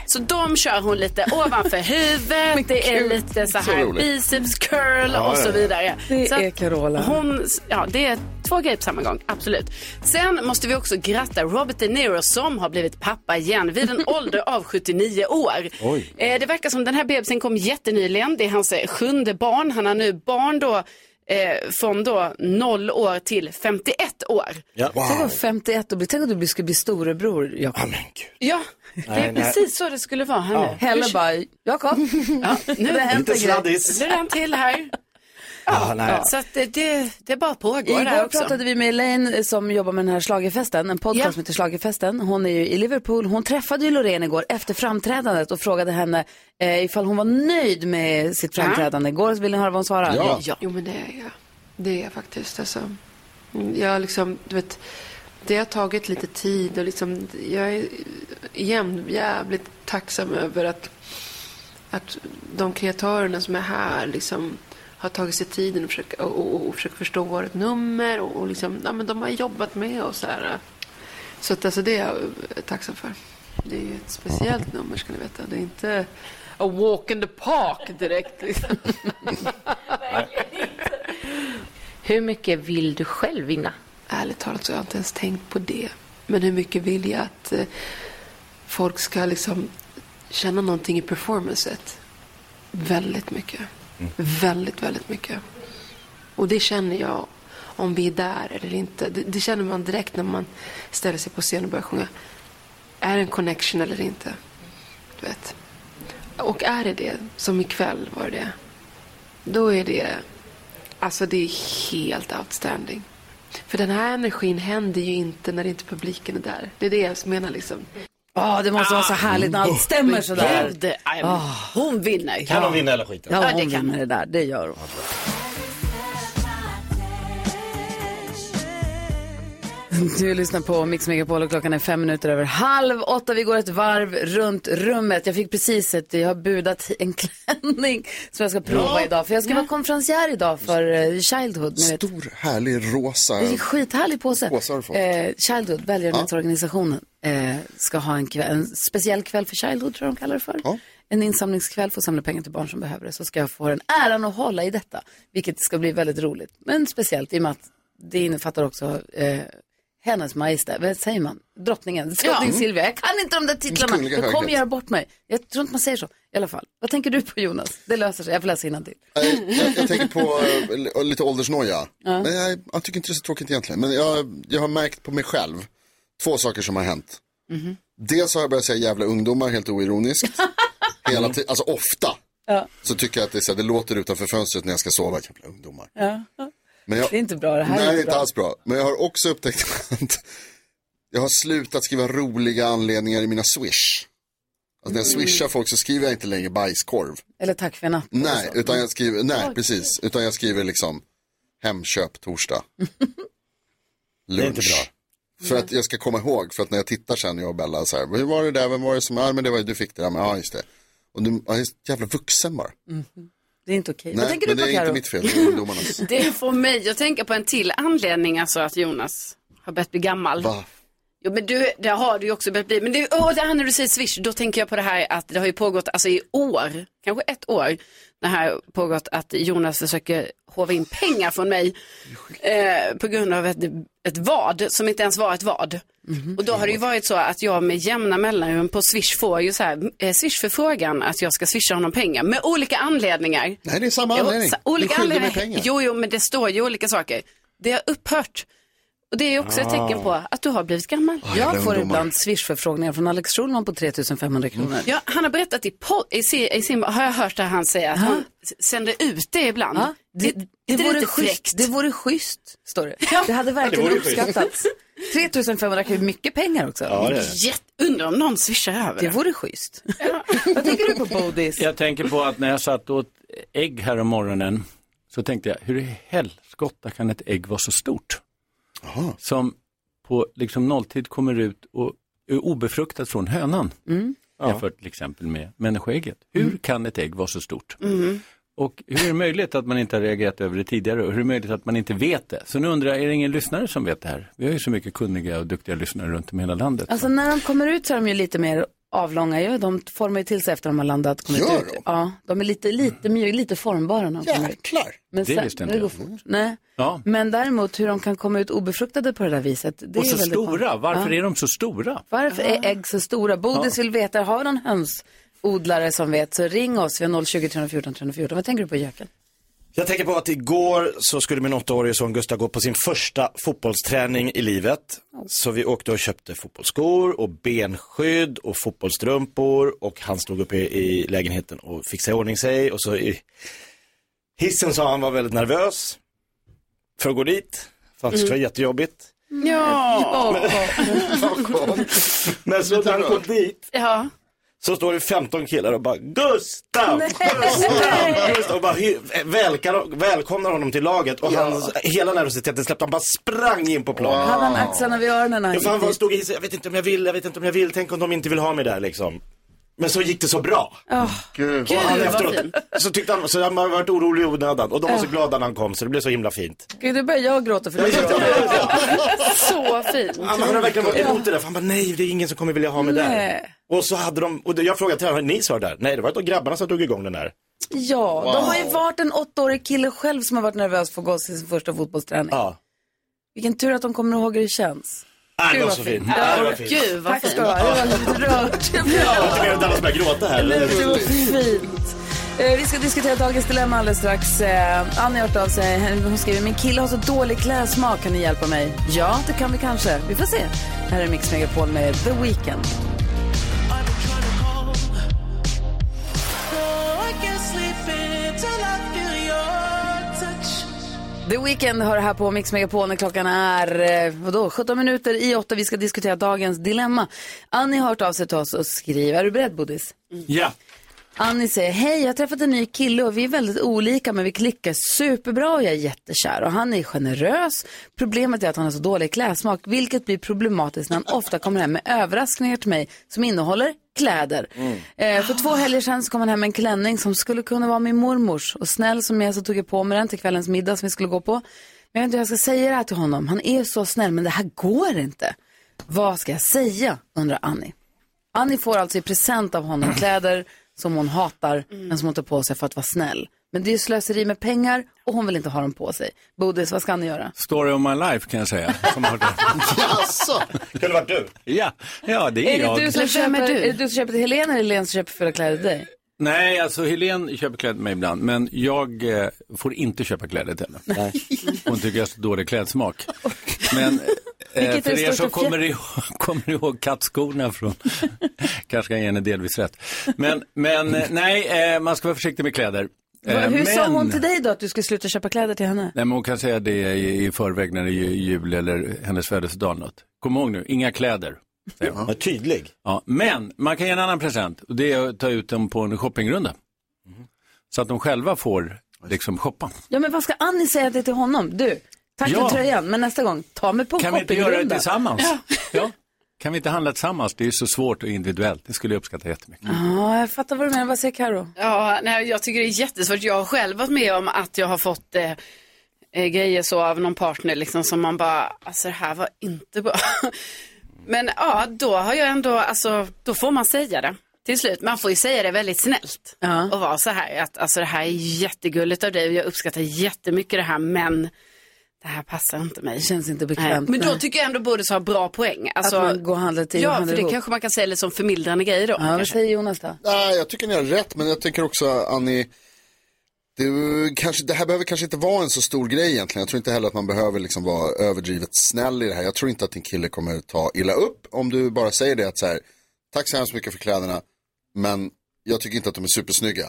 Så de kör hon lite ovanför huvudet, det är lite så Så här roligt. biceps curl Ja, och så vidare. Det så är Carola. Hon, ja, det är två grejer på samma gång, absolut. Sen måste vi också gratta Robert De Niro som har blivit pappa igen vid en ålder av 79 år. Oj. Eh, det verkar som den här bebisen kom jättenyligen. Det är hans eh, sjunde barn. Han har nu barn då eh, från då 0 år till 51 år. Ja. Tänk om 51 och bli, tänk om du bli- skulle bli storebror, Jakob. Ja, det Nej, är nej. precis så det skulle vara här Ja. nu. Helle bara, Jakob, Ja, nu det har hänt en grej. Nu är det en till här. Ja, nej. Så att det, det, det bara pågår Igår där också. pratade vi med Elaine som jobbar med den här slagerfesten, en podcast Ja. som heter Slagerfesten. Hon är ju i Liverpool. Hon träffade ju Loreen igår efter framträdandet och frågade henne eh, ifall hon var nöjd med sitt framträdande. Igår vill ni höra vad hon svarade? Jo, men det är jag. Det är jag faktiskt. Alltså, jag liksom, du vet, det har tagit lite tid och liksom, jag är jäm, jävligt tacksam över att, att de kreatörerna som är här liksom har tagit sig tiden och försöker, och, och, och försöker förstå vårt nummer och, och liksom, ja, men de har jobbat med oss här. Så att, alltså, det är jag tacksam för. Det är ju ett speciellt nummer ska ni veta. Det är inte a walk in the park direkt. Liksom. Hur mycket vill du själv vinna? Ärligt talat så har jag inte ens tänkt på det. Men hur mycket vill jag att eh, folk ska liksom känna någonting i performancet? Väldigt mycket. Väldigt, väldigt mycket. Och det känner jag om vi är där eller inte. Det, det känner man direkt när man ställer sig på scen och börjar sjunga. Är det en connection eller inte? Du vet. Och är det det, som ikväll var det då är det, alltså det är helt outstanding. För den här energin händer ju inte när inte publiken är där. Det är det jag menar liksom. Ja, det måste vara så härligt när allt stämmer Men sådär. gud, aj, men Hon vinner. Kan hon vinna hela skiten? Ja, Ja, hon det kan vinner det där. Det gör hon. Du lyssnar på Mix Megapol och klockan är fem minuter över halv åtta. Vi går ett varv runt rummet. Jag fick precis ett, jag har budat en klänning som jag ska prova Ja. idag. För jag ska vara konferencier idag för eh, Childhood. Ni vet. Stor, härlig, rosa. Det är en skithärlig påse. Påse har du fått. Eh, Childhood, välgörenhetsorganisationen, eh, ska ha en, kväll, en speciell kväll för Childhood, tror jag de kallar det för. En insamlingskväll för att samla pengar till barn som behöver det. Så ska jag få den äran att hålla i detta, vilket ska bli väldigt roligt. Men speciellt i och med att det innefattar också eh, hennes majestät, vad säger man? Drottningen, drottning Ja. Silvia. Jag kan inte de där titlarna, jag kommer göra bort mig. Jag tror inte man säger så, i alla fall. Vad tänker du på Jonas? Det löser sig, jag får läsa innantill. Eh, Jag, jag tänker på eh, lite åldersnoja. Ja. Men jag, jag tycker inte det är så tråkigt egentligen. Men jag, jag har märkt på mig själv två saker som har hänt. Mhm. Dels har jag börjat säga jävla ungdomar helt oironiskt. Hela tiden, alltså ofta. Ja. Så tycker jag att det, är så här, det låter utanför fönstret när jag ska sova. Jävla ungdomar. Ja. Men jag, Det är inte bra, det här nej, är inte inte bra. alls bra. Men jag har också upptäckt att jag har slutat skriva roliga anledningar i mina swish. Alltså när jag Mm. swishar folk så skriver jag inte längre bajskorv. Eller tack för en natt. Nej, utan jag skriver, nej Oj. precis, utan jag skriver liksom Hemköp torsdag. Det är inte bra. För att jag ska komma ihåg, för att när jag tittar sen, jag och Bella, så här, hur var det där, vem var det som, ja men det var ju du fick det där, men ja just det. Och du, ja, just jävla vuxen bara. Det är inte okej. Nej, Vad tänker men du på det är Karo? inte mitt fel, det är ungdomarnas. Det får mig att tänka på en till anledning, alltså att Jonas har börjat bli gammal. Va? Jo men du, det har du ju också börjat bli. Men det, åh, det här när du säger Swish, då tänker jag på det här att det har ju pågått, alltså i år, kanske ett år, det här pågått att Jonas försöker hova in pengar från mig eh, på grund av ett, ett vad som inte ens var ett vad. Och då har det ju varit så att jag med jämna mellanrum på Swish får ju så här, eh, Swish-förfrågan att jag ska swisha honom pengar med olika anledningar. Nej, det är samma Jo, anledning. Du olika mig anledningar. pengar. Jo, jo, men det står ju olika saker. Det har upphört. Och det är också ett tecken på att du har blivit gammal. Jag får ibland Swish-förfrågningar från Alex Schulman på 3500 kronor. Ja, han har berättat i, po- i, si- i sin, har jag hört att han säger att han sänder ut det ibland. Ja, det, det, det är vore schysst, det vore schysst, står det. Det hade verkligen det uppskattats. 3500 kronor är mycket pengar också. Ja, det är det. Undrar om någon swishar över Det vore schysst. Vad tänker du på Bodis? Jag tänker på att när jag satt och åt ägg här om morgonen så tänkte jag, hur i helskotta kan ett ägg vara så stort? Som på liksom nolltid kommer ut och är obefruktat från hönan. Mm. Jämfört till exempel med människoägget. Hur kan ett ägg vara så stort? Mm. Och hur är det möjligt att man inte har reagerat över det tidigare och hur är det möjligt att man inte vet det? Så nu undrar jag, är det ingen lyssnare som vet det här? Vi har ju så mycket kunniga och duktiga lyssnare runt om i hela landet. Alltså när de kommer ut så är de ju lite mer avlånga ju. De formar ju till sig efter de har landat. Kommit Gör ut. Ja, de är lite, lite, mjuka, lite formbara när de kommer ut. Jäklar. Men Det sen, visste inte det går jag. fort. Nej. Ja. Men däremot hur de kan komma ut obefruktade på det där viset. Det Och är så väldigt stora, varför Ja. är de så stora? Varför är ägg så stora? Bodis Ja. vill veta, har någon hönsodlare som vet så ring oss. Vi har 020 314 314. Vad tänker du på Jöken? Jag tänker på att igår så skulle min åttaårige son Gustav gå på sin första fotbollsträning i livet. Så vi åkte och köpte fotbollsskor och benskydd och fotbollsstrumpor och han stod uppe i, lägenheten och fixade i ordning sig och så i hissen sa han var väldigt nervös för att gå dit. För att det skulle vara jättejobbigt. Ja. Men så när han kom dit Ja. Så står det 15 killar och bara Gustav! Gustav! Gustav! Och bara välkar- välkomnar honom till laget och hans, hela nervositeten släppte. Han bara sprang in på planen. Hade han axlarna vid öronen han Ja, han var, stod i jag vet inte om jag vill, jag vet inte om jag vill, tänk om de inte vill ha mig där liksom. Men så gick det så bra. Oh, Gud. Och han efteråt, så tyckte han, så han har varit orolig i onödan. Och de var så glada när han kom så det blev så himla fint. Gud, nu börjar jag gråta för det. Så fint. Han, han har verkligen varit emot det där, för han bara nej det är ingen som kommer vilja ha mig där. Och så hade de, och jag frågade till honom, ni sa det där? Nej det var de grabbarna som drog igång den där. Ja, de har ju varit en åttaårig kille själv som har varit nervös för att gå till sin första fotbollsträning. Ja. Vilken tur att de kommer ihåg hur det känns. Det Gud, vad så fint. fint. Ja, fint. Gud vad Tack fint. ska du ha, det var lite rört. Jag än alla som börjar gråta här. Det var fint. Eh, Vi ska diskutera dagens dilemma alldeles strax. Eh, Annie har hört av sig. Hon skriver, min kille har så dålig klädsmak, kan ni hjälpa mig? Ja, det kan vi kanske. Vi får se. Här är Mix Megapol med The Weeknd. The Weeknd det här på Mix Megapol när klockan är eh, vadå, 17 minuter i 8. Vi ska diskutera dagens dilemma. Annie har hört av sig till oss och skriver, är du beredd Bodis? Ja. Annie säger, hej jag har träffat en ny kille och vi är väldigt olika men vi klickar superbra och jag är jättekär och han är generös. Problemet är att han har så dålig klädsmak vilket blir problematiskt när han ofta kommer hem med överraskningar till mig som innehåller kläder. Eh, för två helger sedan så kom han hem med en klänning som skulle kunna vara min mormors och snäll som jag så tog jag på mig den till kvällens middag som vi skulle gå på. Men jag vet inte hur jag ska säga det här till honom. Han är så snäll men det här går inte. Vad ska jag säga? undrar Annie. Annie får alltså i present av honom kläder som hon hatar, men som hon tar på sig för att vara snäll. Men det är slöseri med pengar och hon vill inte ha dem på sig. Bodis, vad ska Annie göra? Story of my life kan jag säga. Som har Jaså? Kunde det varit du? ja, ja, det är, Är det, jag. du som vem är köper, du? är det du som köper till Helena eller Helena som köper fula kläder till dig? Nej, alltså Helene köper kläder till mig ibland, men jag eh, får inte köpa kläder till henne. Hon tycker jag har så dålig klädsmak. Men eh, för det er som kommer ihåg, kommer ihåg kattskorna från, kanske kan ge henne delvis rätt. Men, men eh, nej, eh, man ska vara försiktig med kläder. Eh, Hur sa men- hon till dig då att du skulle sluta köpa kläder till henne? Nej, men hon kan säga det i, i förväg när det är jul eller hennes födelsedag eller något. Kom ihåg nu, inga kläder. Var tydlig. Ja, men man kan ge en annan present och det är att ta ut dem på en shoppingrunda. Så att de själva får liksom shoppa. Ja men vad ska Annie säga det till honom? Du, tack Ja. för tröjan, men nästa gång, ta mig på Kan vi inte göra det shoppingrunda. tillsammans? Ja. Kan vi inte handla tillsammans? Det är så svårt och individuellt. Det skulle jag uppskatta jättemycket. Ja, jag fattar vad du menar. Vad säger Karo? Ja, nej, jag tycker det är jättesvårt. Jag har själv varit med om att jag har fått eh, eh, grejer så av någon partner liksom som man bara, alltså det här var inte bra. Men ja, då har jag ändå, alltså då får man säga det till slut. Man får ju säga det väldigt snällt Ja. och vara så här att alltså det här är jättegulligt av dig och jag uppskattar jättemycket det här men det här passar inte mig. Det känns inte Nej. bekvämt. Men då Nej. tycker jag ändå borde ha bra poäng. Alltså, att man går och handlar till ja, för det ihop. kanske man kan säga lite som förmildrande grejer då. Ja, vad säger Jonas då? Nej, jag tycker ni har rätt, men jag tänker också, Annie, det, kanske, det här behöver kanske inte vara en så stor grej egentligen. Jag tror inte heller att man behöver liksom vara överdrivet snäll i det här. Jag tror inte att din kille kommer ta illa upp om du bara säger det att så här, tack så hemskt mycket för kläderna, men jag tycker inte att de är supersnygga.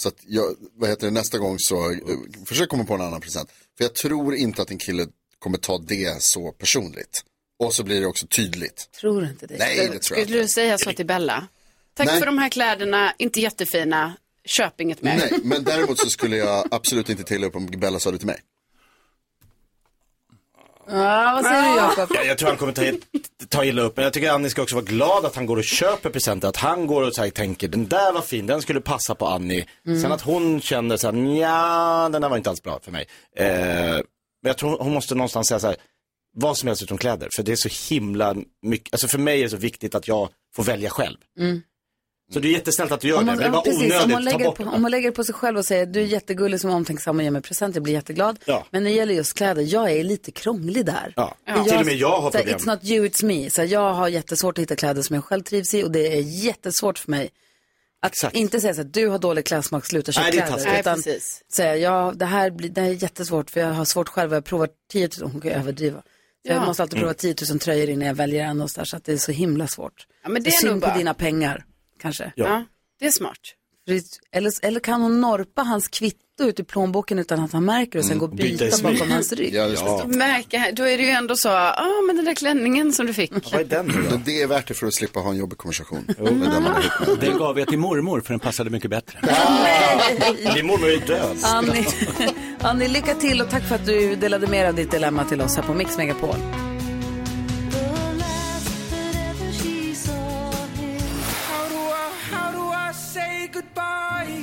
Så att jag, vad heter det, nästa gång så, eh, försök komma på en annan present. För jag tror inte att din kille kommer ta det så personligt. Och så blir det också tydligt. Tror inte det. Nej, det tror jag Skulle inte. du säga så till Bella? Tack Nej. för de här kläderna, inte jättefina, köp inget mer. Nej, men däremot så skulle jag absolut inte till upp om Bella sa det till mig. Ja, vad säger du Jakob? Ja, jag tror han kommer ta, ta illa upp, men jag tycker Annie ska också vara glad att han går och köper presenter. Att han går och så här, tänker, den där var fin, den skulle passa på Annie. Mm. Sen att hon känner så här, ja, den där var inte alls bra för mig. Eh, men jag tror hon måste någonstans säga så här, vad som helst utom kläder. För det är så himla mycket, alltså för mig är det så viktigt att jag får välja själv. Mm. Så det är jättesnällt att du gör Om det, man, men det är bara precis, om, man onödigt, lägger på, det. om man lägger det på sig själv och säger du är jättegullig som omtänksam och ger mig present, jag blir jätteglad. Ja. Men när det gäller just kläder, jag är lite krånglig där. Ja. Jag- Till och med jag har problem. It's not you, it's me. Så jag har jättesvårt att hitta kläder som jag själv trivs i och det är jättesvårt för mig att inte säga så att du har dålig klädsmak, sluta köpa Nej, det är kläder. taskigt. Nej, utan precis. säga, ja, det här, blir, det här är jättesvårt för jag har svårt själv. Jag har provat 10 000, hon kan överdriva. Så Ja. Jag måste alltid prova Mm. 10 000 tröjor innan jag väljer en och så, där, så att det är så himla svårt. Ja, men det är synd nog på bra. dina pengar, kanske. Ja. det är smart. Eller, eller kan hon norpa hans kvitto ut i plånboken utan att han märker och sen gå och byta, bakom hans rygg? Märka, då är det ju ändå så, ja ah, men den där klänningen som du fick. Vad är den Men det är värt det för att slippa ha en jobbig konversation. med den. Den gav jag till mormor för den passade mycket bättre. Din mormor är ju död. Annie, Annie, lycka till och tack för att du delade med dig av ditt dilemma till oss här på Mix Megapol.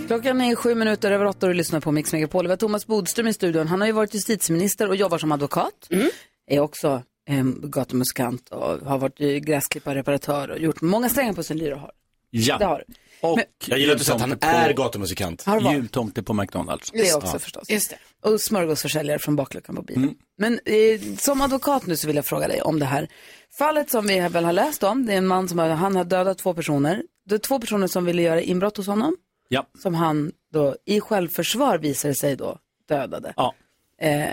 Klockan är sju minuter över åtta och du lyssnar på Mix Megapol. Vi har Thomas Bodström i studion. Han har ju varit justitieminister och jobbar som advokat. Är också eh, gatumusikant och har varit eh, gräsklippare, reparatör och gjort många strängar på sin lyra. har. Ja. Det har. Och Jag gillar att du säger att han är gatumusikant. Jultomte på McDonalds. Det också Ja. förstås. Just det. Och smörgåsförsäljare från bakluckan på bilen. Mm. Men eh, som advokat nu så vill jag fråga dig om det här. Fallet som vi väl har läst om, det är en man som har, han har dödat två personer. Det är två personer som ville göra inbrott hos honom. Ja. Som han då i självförsvar visade sig då dödade. Ja. Eh,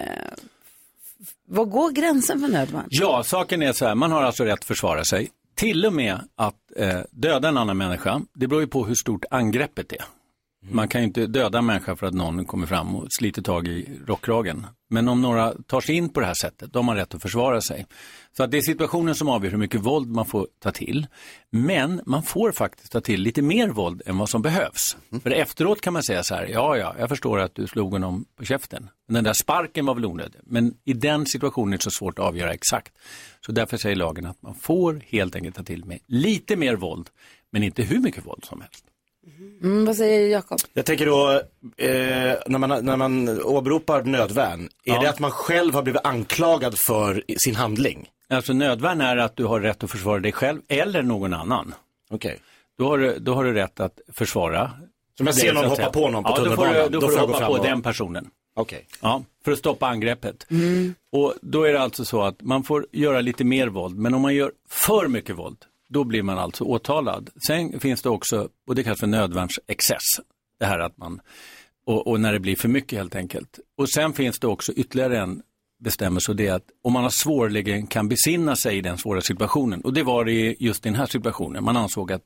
vad går gränsen för nödvärn? Ja, saken är så här, man har alltså rätt att försvara sig. Till och med att eh, döda en annan människa, det beror ju på hur stort angreppet är. Man kan ju inte döda en människa för att någon kommer fram och sliter tag i rockkragen. Men om några tar sig in på det här sättet, då har man rätt att försvara sig. Så att det är situationen som avgör hur mycket våld man får ta till. Men man får faktiskt ta till lite mer våld än vad som behövs. För efteråt kan man säga så här, ja, ja, jag förstår att du slog honom på käften. Men den där sparken var väl onödig. Men i den situationen är det så svårt att avgöra exakt. Så därför säger lagen att man får helt enkelt ta till med lite mer våld, men inte hur mycket våld som helst. Mm, vad säger Jakob? Jag tänker då, eh, när, man, när man åberopar nödvärn, är det att man själv har blivit anklagad för sin handling? Alltså nödvärn är att du har rätt att försvara dig själv eller någon annan. Okej. Då, har du, då har du rätt att försvara. Så om jag ser någon hoppa på någon på ja, då får tunnelbanan, du, då då får du hoppa på och- den personen. Okej. Ja, för att stoppa angreppet. Mm. Och då är det alltså så att man får göra lite mer våld, men om man gör för mycket våld, då blir man alltså åtalad. Sen finns det också, och det kallas för nödvärnsexcess, det här att man, och, och när det blir för mycket helt enkelt. Och sen finns det också ytterligare en bestämmelse och det är att om man har svårligen kan besinna sig i den svåra situationen, och det var det just i den här situationen, man ansåg att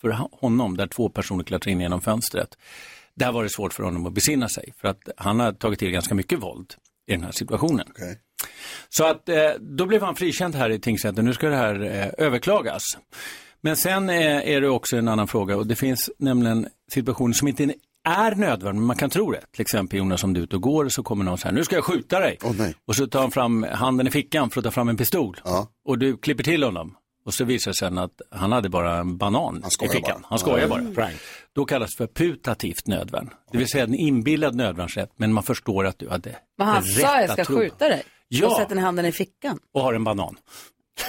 för honom, där två personer klättrar in genom fönstret, där var det svårt för honom att besinna sig, för att han har tagit till ganska mycket våld i den här situationen. Så att eh, då blev han frikänd här i tingsrätten, nu ska det här eh, överklagas. Men sen eh, är det också en annan fråga och det finns nämligen situationer som inte är nödvändiga, men man kan tro det. Till exempel Jonas, om du är ute och går så kommer någon så här, nu ska jag skjuta dig. Och så tar han fram handen i fickan för att ta fram en pistol. Och du klipper till honom. Och så visar det sig sen att han hade bara en banan i fickan. bara. Han skojar Ja, bara. prank. Då kallas det för putativt nödvärn. Det vill säga en inbillad nödvärnsrätt, men man förstår att du hade Vad han rätt sa, jag att ska skjuta dig. Ja. Och sätter ner handen i fickan. Och har en banan.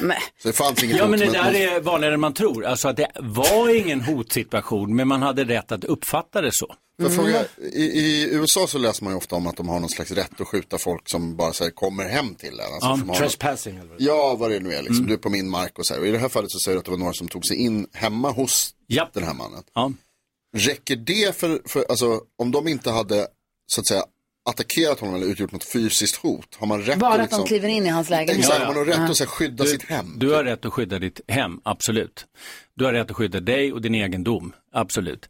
Nej. Så det fanns inget Ja, hot, men det men- där är vanligare än man tror. Alltså att det var ingen hotsituation, men man hade rätt att uppfatta det så. Jag fråga, i, I USA så läser man ju ofta om att de har någon slags rätt att skjuta folk som bara så här, kommer hem till en. Alltså, Ja, trespassing. eller vad det är. Ja, vad det nu är. Liksom. Du är på min mark och så här. Och I det här fallet så säger du att det var några som tog sig in hemma hos den här mannen. Ja. Räcker det för, för, alltså om de inte hade, så att säga, attackerat honom eller utgjort något fysiskt hot? Har man rätt Bara att att liksom... de kliver in i hans lägenhet. Exakt, man har rätt Ja. att så här, skydda Du- sitt hem. Du har rätt att skydda ditt hem, absolut. Du har rätt att skydda dig och din egendom, absolut.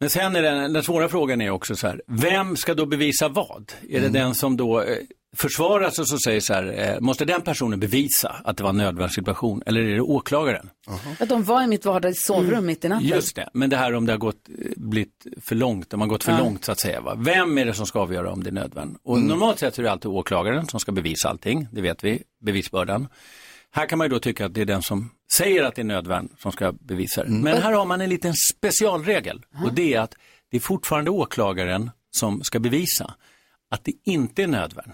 Men sen är den, den svåra frågan är också så här, vem ska då bevisa vad? Är det den som då eh, försvara sig så säger så här, eh, måste den personen bevisa att det var en nödvärnssituation eller är det åklagaren? Att de var i mitt vardags sovrum mitt i natten. Just det, men det här om det har gått, eh, blivit för långt, om man gått för Ja. långt så att säga. Va? Vem är det som ska avgöra om det är nödvärn? Och normalt sett är det alltid åklagaren som ska bevisa allting, det vet vi, bevisbördan. Här kan man ju då tycka att det är den som säger att det är nödvärn som ska bevisa det. Men här har man en liten specialregel och det är att det är fortfarande åklagaren som ska bevisa att det inte är nödvärn.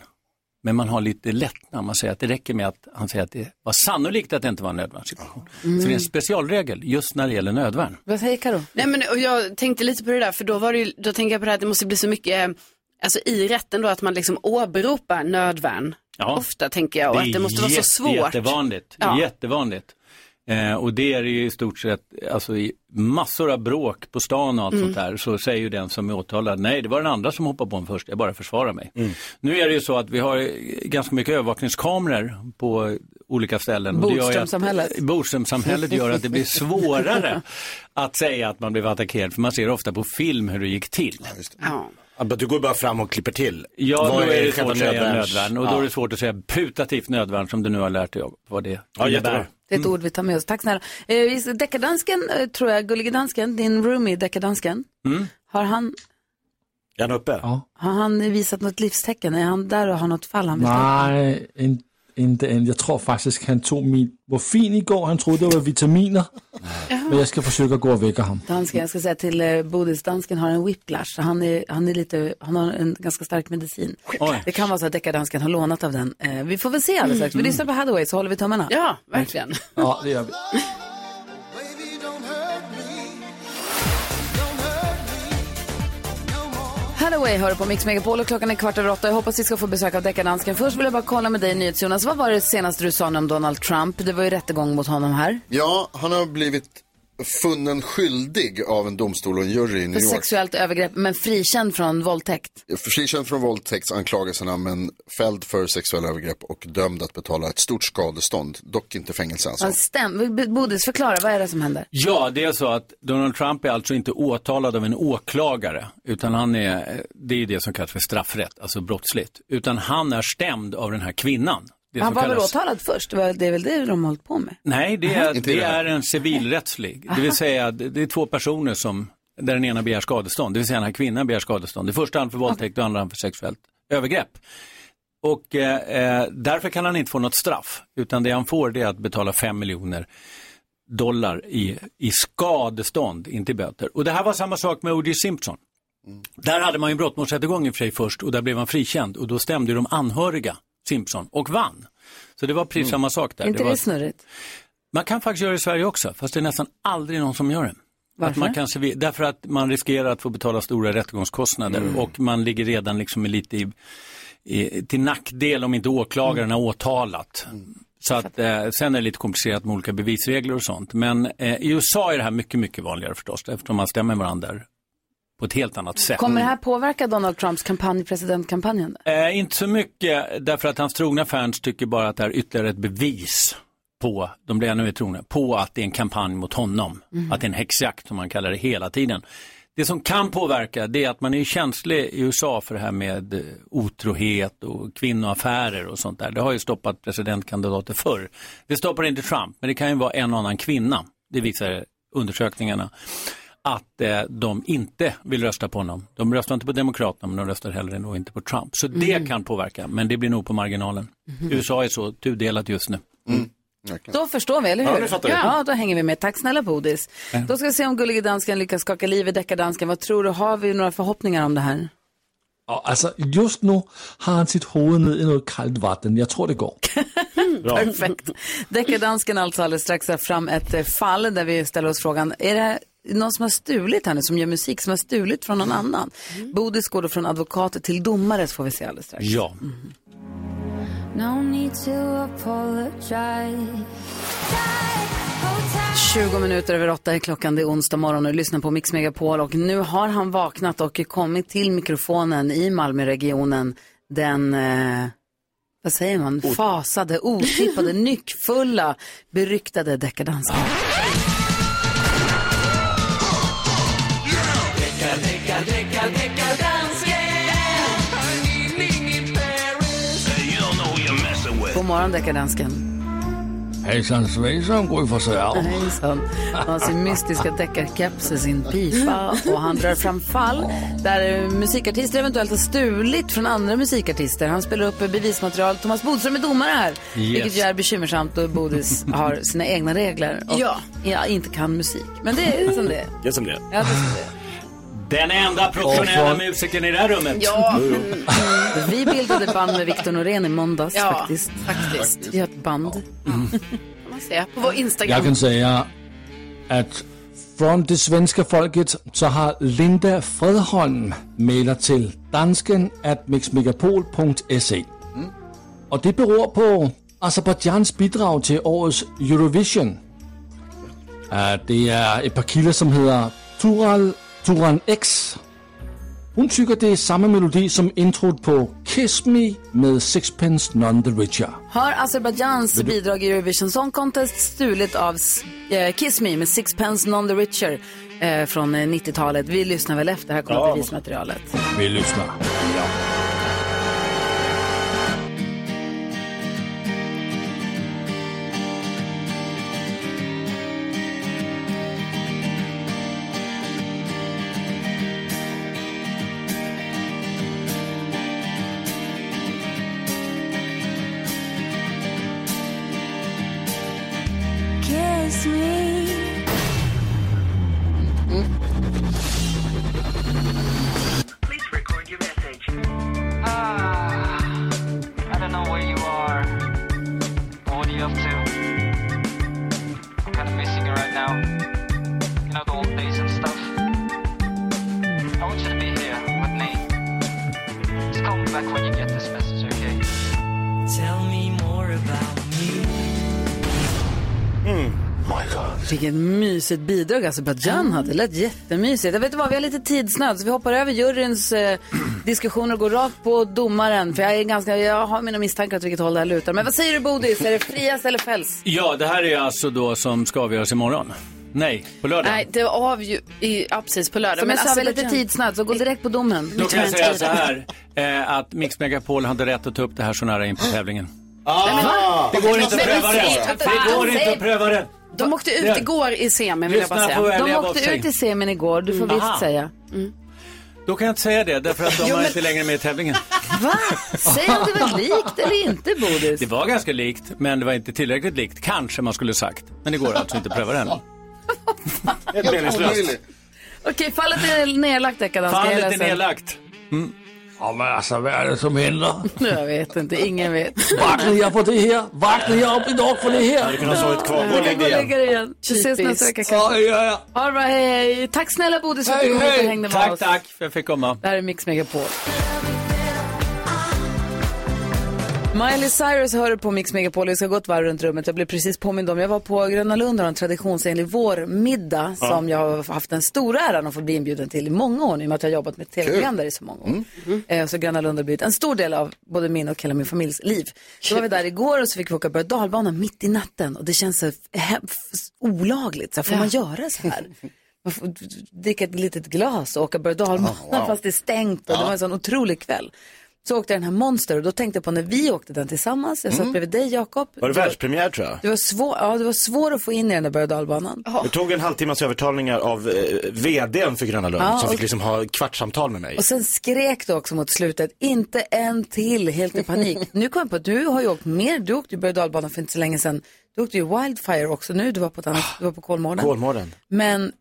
Men man har lite lättnad, man säger att det räcker med att han säger att det var sannolikt att det inte var en nödvärnssituation. Så det är en specialregel just när det gäller nödvärn. Vad säger Karo? Nej men och jag tänkte lite på det där för då var det ju, då tänker jag på det här att det måste bli så mycket, eh, alltså i rätten då att man liksom åberopar nödvärn. Ja. Ofta tänker jag och att det måste vara så svårt. Jättevanligt. Det är Ja. jättevanligt. Eh, och det är ju i stort sett, alltså i massor av bråk på stan och allt Mm. sånt där, så säger ju den som är åtalad, nej det var den andra som hoppade på en först, jag bara försvarar mig. Nu är det ju så att vi har ganska mycket övervakningskameror på olika ställen. Bodströmsamhället. Bodströmsamhället gör att det blir svårare att säga att man blev attackerad, för man ser ofta på film hur det gick till. Ja. Du går bara fram och klipper till. Ja, Vad då är det svårt att säga nödvärn och då är det svårt att säga putativt nödvärn som du nu har lärt dig av vad det Ja, innebär. jättebra. Det är ett ord vi tar med oss. Tack snälla. Eh, Deckardansken, eh, tror jag, Gullige Dansken, din roomie Deckardansken, Mm. har han, Är han uppe? Ja. har han visat något livstecken? Är han där och har något fall han vill? Nej, in, inte än. Jag tror faktiskt han tog min morfin igår. Han trodde det var vitaminer. Men jag ska försöka gå och väcka honom. Dansken, jag ska säga till eh, Bodis, dansken har en whiplash. så Han, är, han, är lite, han har en ganska stark medicin. Oj. Det kan vara så att deckardansken har lånat av den. Eh, vi får väl se alldeles strax. Vi lyssnar på Hathaway så håller vi tummarna. Ja, verkligen. Ja, det gör vi. Highway hör på Mix Megapol och klockan är kvart över åtta. Jag hoppas vi ska få besök av deckardansken. Först vill jag bara kolla med dig NyhetsJonas. Vad var det senaste du sa om Donald Trump? Det var ju rättegång mot honom här. Ja, han har blivit funnen skyldig av en domstol och en jury i New För York. sexuellt övergrepp, men frikänd från våldtäkt. Frikänd från våldtäktsanklagelserna men fälld för sexuella övergrepp och dömd att betala ett stort skadestånd. Dock inte fängelse alltså. Han stäm- Bodis, förklara, vad är det som händer? Ja, det är så att Donald Trump är alltså inte åtalad av en åklagare, utan han är, det är ju det som kallas för straffrätt, alltså brottsligt, utan han är stämd av den här kvinnan. Det han var väl kallas- åtalad först? Det Det är väl det de har hållit på med? Nej, det är, det det är en civilrättslig. Det vill säga, det det är två personer som, där den ena begär skadestånd. Det vill säga den här kvinnan begär skadestånd. I första hand för våldtäkt och andra hand för sexuellt övergrepp. Och eh, eh, därför kan han inte få något straff. Utan det han får det är att betala 5 miljoner dollar i, i skadestånd, inte i böter. Och det här var samma sak med O.J. Simpson. Där hade man ju en brottmålsrättegång i och för sig först och där blev han frikänd och då stämde ju de anhöriga Simpson och vann. Så det var precis samma sak där. Är inte var det snurrigt? man kan faktiskt göra det i Sverige också, fast det är nästan aldrig någon som gör det. Varför? Att man kanske därför att man riskerar att få betala stora rättegångskostnader och man ligger redan liksom lite i, i, till nackdel om inte åklagaren har åtalat. Så att, eh, sen är det lite komplicerat med olika bevisregler och sånt. Men eh, i USA är det här mycket, mycket vanligare förstås, eftersom man stämmer varandra på ett helt annat sätt. Kommer det här påverka Donald Trumps kampanj, presidentkampanjen? Eh, inte så mycket, därför att hans trogna fans tycker bara att det är ytterligare ett bevis på, de blir ännu mer trogna, på att det är en kampanj mot honom. Mhm. Att det är en häxjakt som man kallar det hela tiden. Det som kan påverka det är att man är känslig i USA för det här med eh, otrohet och kvinnoaffärer och sånt där. Det har ju stoppat presidentkandidater förr. Det stoppar inte Trump, men det kan ju vara en och annan kvinna. Det visar undersökningarna att eh, de inte vill rösta på honom. De röstar inte på Demokraterna men de röstar heller nog inte på Trump. Så det Mhm. kan påverka, men det blir nog på marginalen. Mhm. USA är så tudelat just nu. Då förstår vi, eller hur? Ja. Ja, då hänger vi med. Tack snälla Bodis. Ja. Då ska vi se om Gullige Dansken lyckas skaka liv i deckardansken. Vad tror du? Har vi några förhoppningar om det här? Ja, alltså just nu har han sitt huvud ned i något kallt vatten. Jag tror det går. Perfekt. Deckardansken alltså alldeles strax fram ett fall där vi ställer oss frågan, är det någon som har stulit här nu, som gör musik, som har stulit från någon annan? Bodis går då från advokat till domare, så får vi se alldeles strax. Ja. No need to apologize. 20 minuter över åtta är klockan, det är onsdag morgon och du lyssnar på Mix Megapol och nu har han vaknat och kommit till mikrofonen i Malmöregionen. Den, eh, vad säger man, fasade, otippade, nyckfulla, beryktade deckardansken. Morgon deckardansken. Hejsan svejsan Gry Forssell. Hejsan. Han har sin mystiska deckarkeps och sin pipa och han drar fram fall där musikartister eventuellt har stulit från andra musikartister. Han spelar upp bevismaterial. Thomas Bodström är domare här, vilket ju är bekymmersamt då Bodis har sina egna regler och Ja. ja, inte kan musik. Men det är som det är. Det är som det är. Ja, det är som det är. Den enda professionella musikern i det här rummet. Ja, Vi bildade band med Victor Norén i måndags Ja, faktiskt. faktiskt. Vi har ett band. kan man säga. På vår Instagram. Jag kan säga att från det svenska folket så har Linda Fredholm mejlat till dansken at mixmegapol.se. Och det beror på Azerbajdzjans bidrag till årets Eurovision. Uh, det är ett par killar som heter Tural Turan X. Hon tycker det är samma melodi som introt på Kiss Me med Sixpence None the Richer. Har Azerbajdzjans bidrag i Eurovision Song Contest stulit av eh, Kiss Me med Sixpence None the Richer eh, från eh, 90-talet. Vi lyssnar väl efter, här kommer Ja. bevismaterialet. Vi lyssnar. Kiss mysigt bidrag Azerbajdzjan hade. Det lät jättemysigt. Jag vet vad, vi har lite tidsnöd så vi hoppar över juryns eh, diskussioner och går rakt på domaren. För jag, är ganska, jag har mina misstankar åt vilket håll det här lutar. Men vad säger du Bodis? Är det frias eller fälls? Ja, det här är alltså då som ska avgöras imorgon. Nej, på lördag. Nej, det var ju i, ja, precis på lördag. Som jag sa, vi har lite tidsnöd så gå direkt på domen. Då kan jag säga så här, eh, att Mix Megapol hade rätt att ta upp det här så nära in på tävlingen. Ah! Det går inte att pröva det. Det går inte att pröva det. De åkte ut igår i semin vill jag bara säga. De åkte ut i semin igår, du får Mm. visst Aha. säga. Då kan jag inte säga det, därför att de Jo, var men- inte längre med i tävlingen. Va? Säg om det var likt eller inte Bodis. Det var ganska likt, men det var inte tillräckligt likt. Kanske man skulle sagt. Men det går alltså inte att pröva det än. Helt meningslöst. Okej, fallet är nedlagt. Jag Fallet är nedlagt. Ja, men alltså vad är det som händer? Jag vet inte, ingen vet. Vaknar jag på det här? Vaknar jag upp idag för det här? Hade kunnat sovit kvar. Gå och Du lägg kan gå dig igen. Vi ses nästa vecka Ja, kanske. ja, ja. All right, hej. Tack snälla Bodis för att Hej, du kom hit och hej. hängde med Tack, oss. tack för att jag fick komma. Det här är Mix Megapol. Miley Cyrus hör på Mix Megapol. Vi ska gå ett varv runt rummet. Jag blev precis påmind om. Jag var på Gröna Lund och en traditionsenlig vårmiddag som jag har haft den stora äran att få bli inbjuden till i många år nu i och med att jag har jobbat med tv-program där i så många år. Eh, Så Gröna Lund har blivit en stor del av både min och hela min familjs liv. Så var vi där igår och så fick vi åka och dalbana mitt i natten och det känns så olagligt. Så här, får man göra så här? Man får dricka ett litet glas och åka berg och Oh, wow. fast det är stängt och det var en sån otrolig kväll. Så åkte jag den här Monster och då tänkte jag på när vi åkte den tillsammans. Jag satt bredvid dig Jakob. Var det världspremiär tror jag? Det var, svår, ja, det var svårt att få in i den där berg och dalbanan. Det tog en halvtimmas övertalningar av eh, vdn för Gröna Lund Ja, som och- fick liksom ha kvartssamtal med mig. Och sen skrek du också mot slutet, inte en till, helt i panik. nu kom jag på att du har ju åkt mer, du åkte ju berg och dalbanan för inte så länge sedan. Du åkte ju Wildfire också nu, du var på, ett annat, du var på Kolmården. Kolmården. Men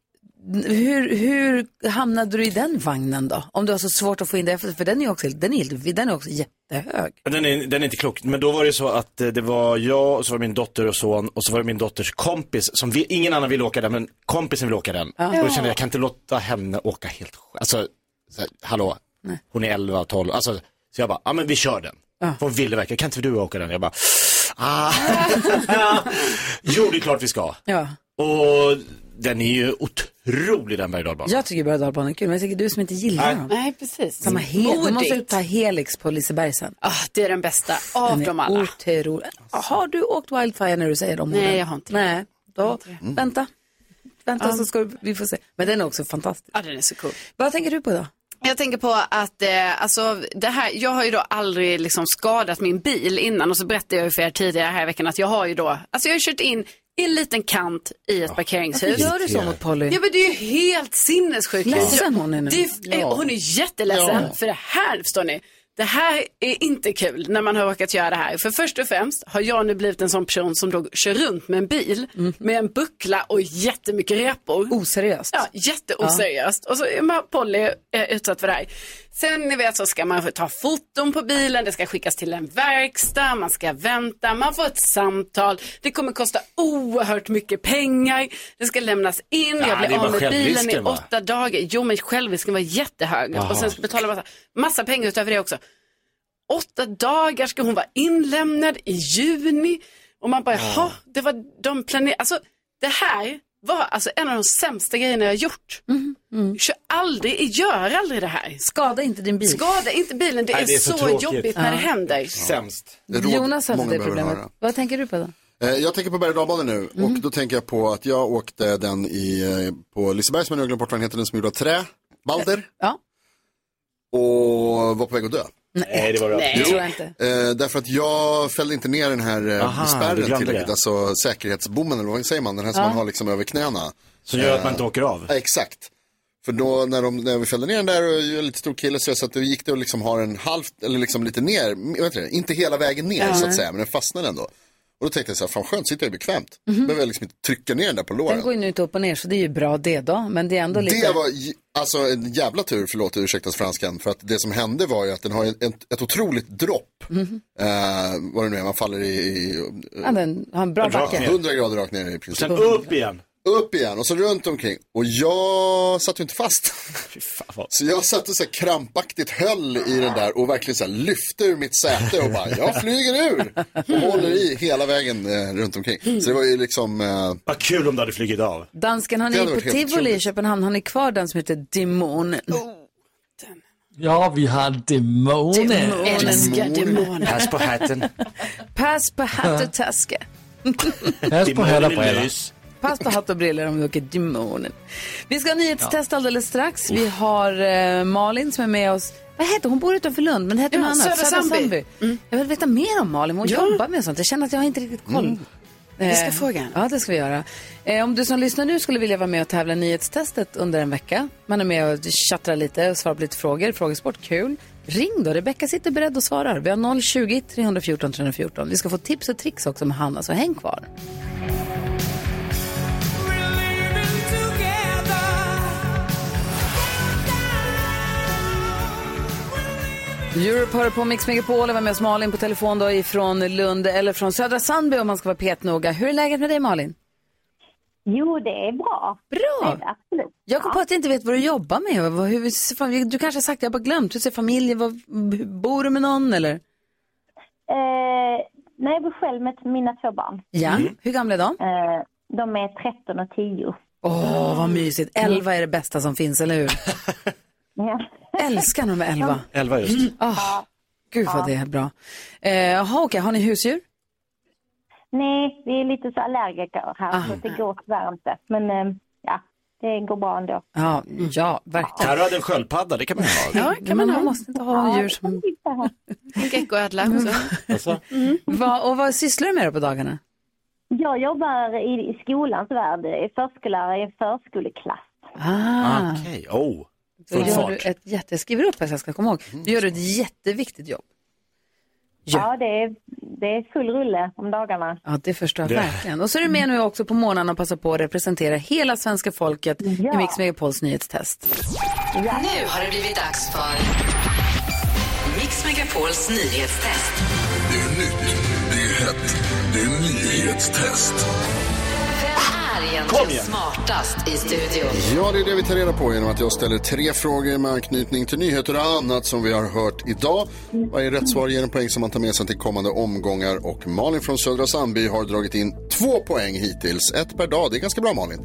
hur, hur hamnade du i den vagnen då? Om du har så svårt att få in det, för den är ju också, den är, den är också jättehög. Den är, den är inte klok, men då var det så att eh, det var jag, och så var det min dotter och son och så var det min dotters kompis som vi, ingen annan ville åka den, men kompisen ville åka den. Och då kände jag, jag kan inte låta henne åka helt själv. Alltså, så här, hallå, hon är 11, 12, alltså, så jag bara, ja men vi kör den. För hon ville verkligen, kan inte du åka den? Jag bara, ah. jo det är klart vi ska. Ja. Och den är ju otrolig den berg Jag tycker berg och är kul, men jag tycker du som inte gillar Nej. dem. Nej, precis. Samma hel, du måste ta Helix på Liseberg sen. Ah, det är den bästa av Den dem alla. Otrolig. Har du åkt Wildfire när du säger de Nej, orden? jag har inte Nej, då, vänta. Vänta Ja. så ska du, vi får se. Men den är också fantastisk. Ja, den är så cool. Vad tänker du på då? Jag tänker på att eh, alltså, det här, jag har ju då aldrig liksom skadat min bil innan och så berättade jag ju för er tidigare här i veckan att jag har ju då, alltså jag har kört in i en liten kant i ett parkeringshus. Varför gör du så mot Polly? Ja men det är ju helt sinnessjukt. Ledsen hon är nu. Det är, Ja. Hon är jätteledsen Ja. för det här, förstår ni. Det här är inte kul när man har råkat göra det här. För först och främst har jag nu blivit en sån person som då kör runt med en bil med en buckla och jättemycket repor. Oseriöst. Ja, jätteoseriöst. Och så är Polly eh, utsatt för det här. Sen ni vet så ska man ta foton på bilen, det ska skickas till en verkstad, man ska vänta, man får ett samtal, det kommer kosta oerhört mycket pengar, det ska lämnas in, Ja, jag blir av med bilen i åtta dagar. Jo men självrisken var jättehög. Jaha. och sen ska betala massa, massa pengar utöver det också. Åtta dagar ska hon vara inlämnad i juni. Och man bara, jaha, det var de planerade, alltså det här var alltså en av de sämsta grejerna jag har gjort. Kör aldrig, gör aldrig det här. Skada inte din bil. Skada inte bilen, det, Nej, är, det är så så, jobbigt när det Ja. händer. Sämst. Det Jonas många det problemet. höra. Vad tänker du på då? Eh, Jag tänker på berg och nu Mm. och då tänker jag på att jag åkte den i, eh, på Liseberg som jag nu har glömt bort vad den heter, den som är gjord av trä, Balder. Ja. Och var på väg att dö. Nej, det var Nej, det tror jag inte. Eh, därför att jag fällde inte ner den här eh, Aha, spärren tillräckligt, det. alltså säkerhetsbommen eller vad säger man, den här som Ja. man har liksom över knäna. Som gör att man Eh, inte åker av. Ja, exakt. För då när, de, när vi fällde ner den där och jag är lite stor kille så, så att då gick det att liksom ha den halvt eller liksom lite ner, vet inte, inte hela vägen ner Ja. så att säga, men den fastnade ändå. Och då tänkte jag så här, fan skönt, sitter jag bekvämt. Behöver jag liksom inte trycka ner den där på låren. Den går ju nu inte upp och ner så det är ju bra det då. Men det är ändå lite... Det var alltså en jävla tur, förlåt ursäktas franskan, för att det som hände var ju att den har ett, ett otroligt dropp. Mhm. Eh, vad det nu är, man faller i, i Ja, den har en bra backe. ner. 100 grader rakt ner i princip. Sen upp igen. Upp igen och så runt omkring. Och jag satt ju inte fast. Så jag satt och så här krampaktigt höll i den där och verkligen så här lyfte ur mitt säte och bara, jag flyger ur. Och håller i hela vägen eh, runt omkring. Så det var ju liksom, eh, Vad kul om du hade flugit av. Dansken, har Det hade på varit helt Tivoli i otroligt. Köpenhamn, har ni kvar den som heter Demonen? Ja, vi har demoner. Älskar demoner. Pass på hatten. Pass på hatt och taske. Pass på här och briller. Pass på hatt och briller om du åker Demonen. Vi ska ha nyhetstest alldeles strax. Vi har eh, Malin som är med oss. Vad heter hon? bor utanför Lund, men heter Ja, hon annat? Södra Sandby. Jag vill veta mer om Malin. Hon Ja. jobbar med sånt. Jag känner att jag har inte riktigt koll. Vi ska Eh, fråga. Ja, det ska vi göra. Eh, om du som lyssnar nu skulle vilja vara med och tävla i nyhetstestet under en vecka. Man är med och tjattrar lite och svarar på lite frågor. Frågesport, kul. Ring då. Rebecka sitter beredd och svarar. Vi har 020-314 314. Vi ska få tips och tricks också med Hanna, så häng kvar. Europe hör på Mix Megapol och var med oss Malin på telefon då ifrån Lund eller från Södra Sandby om man ska vara petnoga. Hur är läget med dig Malin? Jo, det är bra. Bra! Det är absolut. Jag kom på att jag inte vet vad du jobbar med. Hur, du kanske har sagt, jag har bara glömt. Hur ser familjen, vad, bor du med någon eller? Eh, nej, jag bor själv med mina två barn. Ja, hur gamla är de? Eh, de är 13 och 10. Åh, vad mysigt. Elva är det bästa som finns, eller hur? Ja. Älskar när de är elva. Elva just. Oh, gud vad det är bra. Eh, Jaha, okej. Har ni husdjur? Nej, vi är lite så allergiker här, Ah. så det går tyvärr inte. Men eh, ja, det går bra ändå. Ja, ja verkligen. Carro hade en sköldpadda, det kan man ha. Ja, kan man ha. måste inte ha djur som... Geckoädla också. Alltså. Va, och vad sysslar du med då på dagarna? Jag jobbar i, i skolans värld, är förskollärare i en förskoleklass. Ah, Okej, oh. Full gör fart. du ett jätte... Jag skriver upp här så jag ska komma ihåg. Du gör ett jätteviktigt jobb. Ja, det, är, det är full rulle om dagarna. Ja, det förstår jag Det- verkligen. Och så är du med nu också på morgonen och passar på att representera hela svenska folket i Mix Megapols nyhetstest. Nu har det blivit dags för Mix Megapols nyhetstest. Det är nytt, det är hett, det är nyhetstest. Är egentligen smartast i studion? Ja, det är det vi tar reda på genom att jag ställer tre frågor med anknytning till nyheter och annat som vi har hört idag. Varje rätt svar ger en poäng som man tar med sig till kommande omgångar och Malin från Södra Sandby har dragit in två poäng hittills. Ett per dag, det är ganska bra Malin.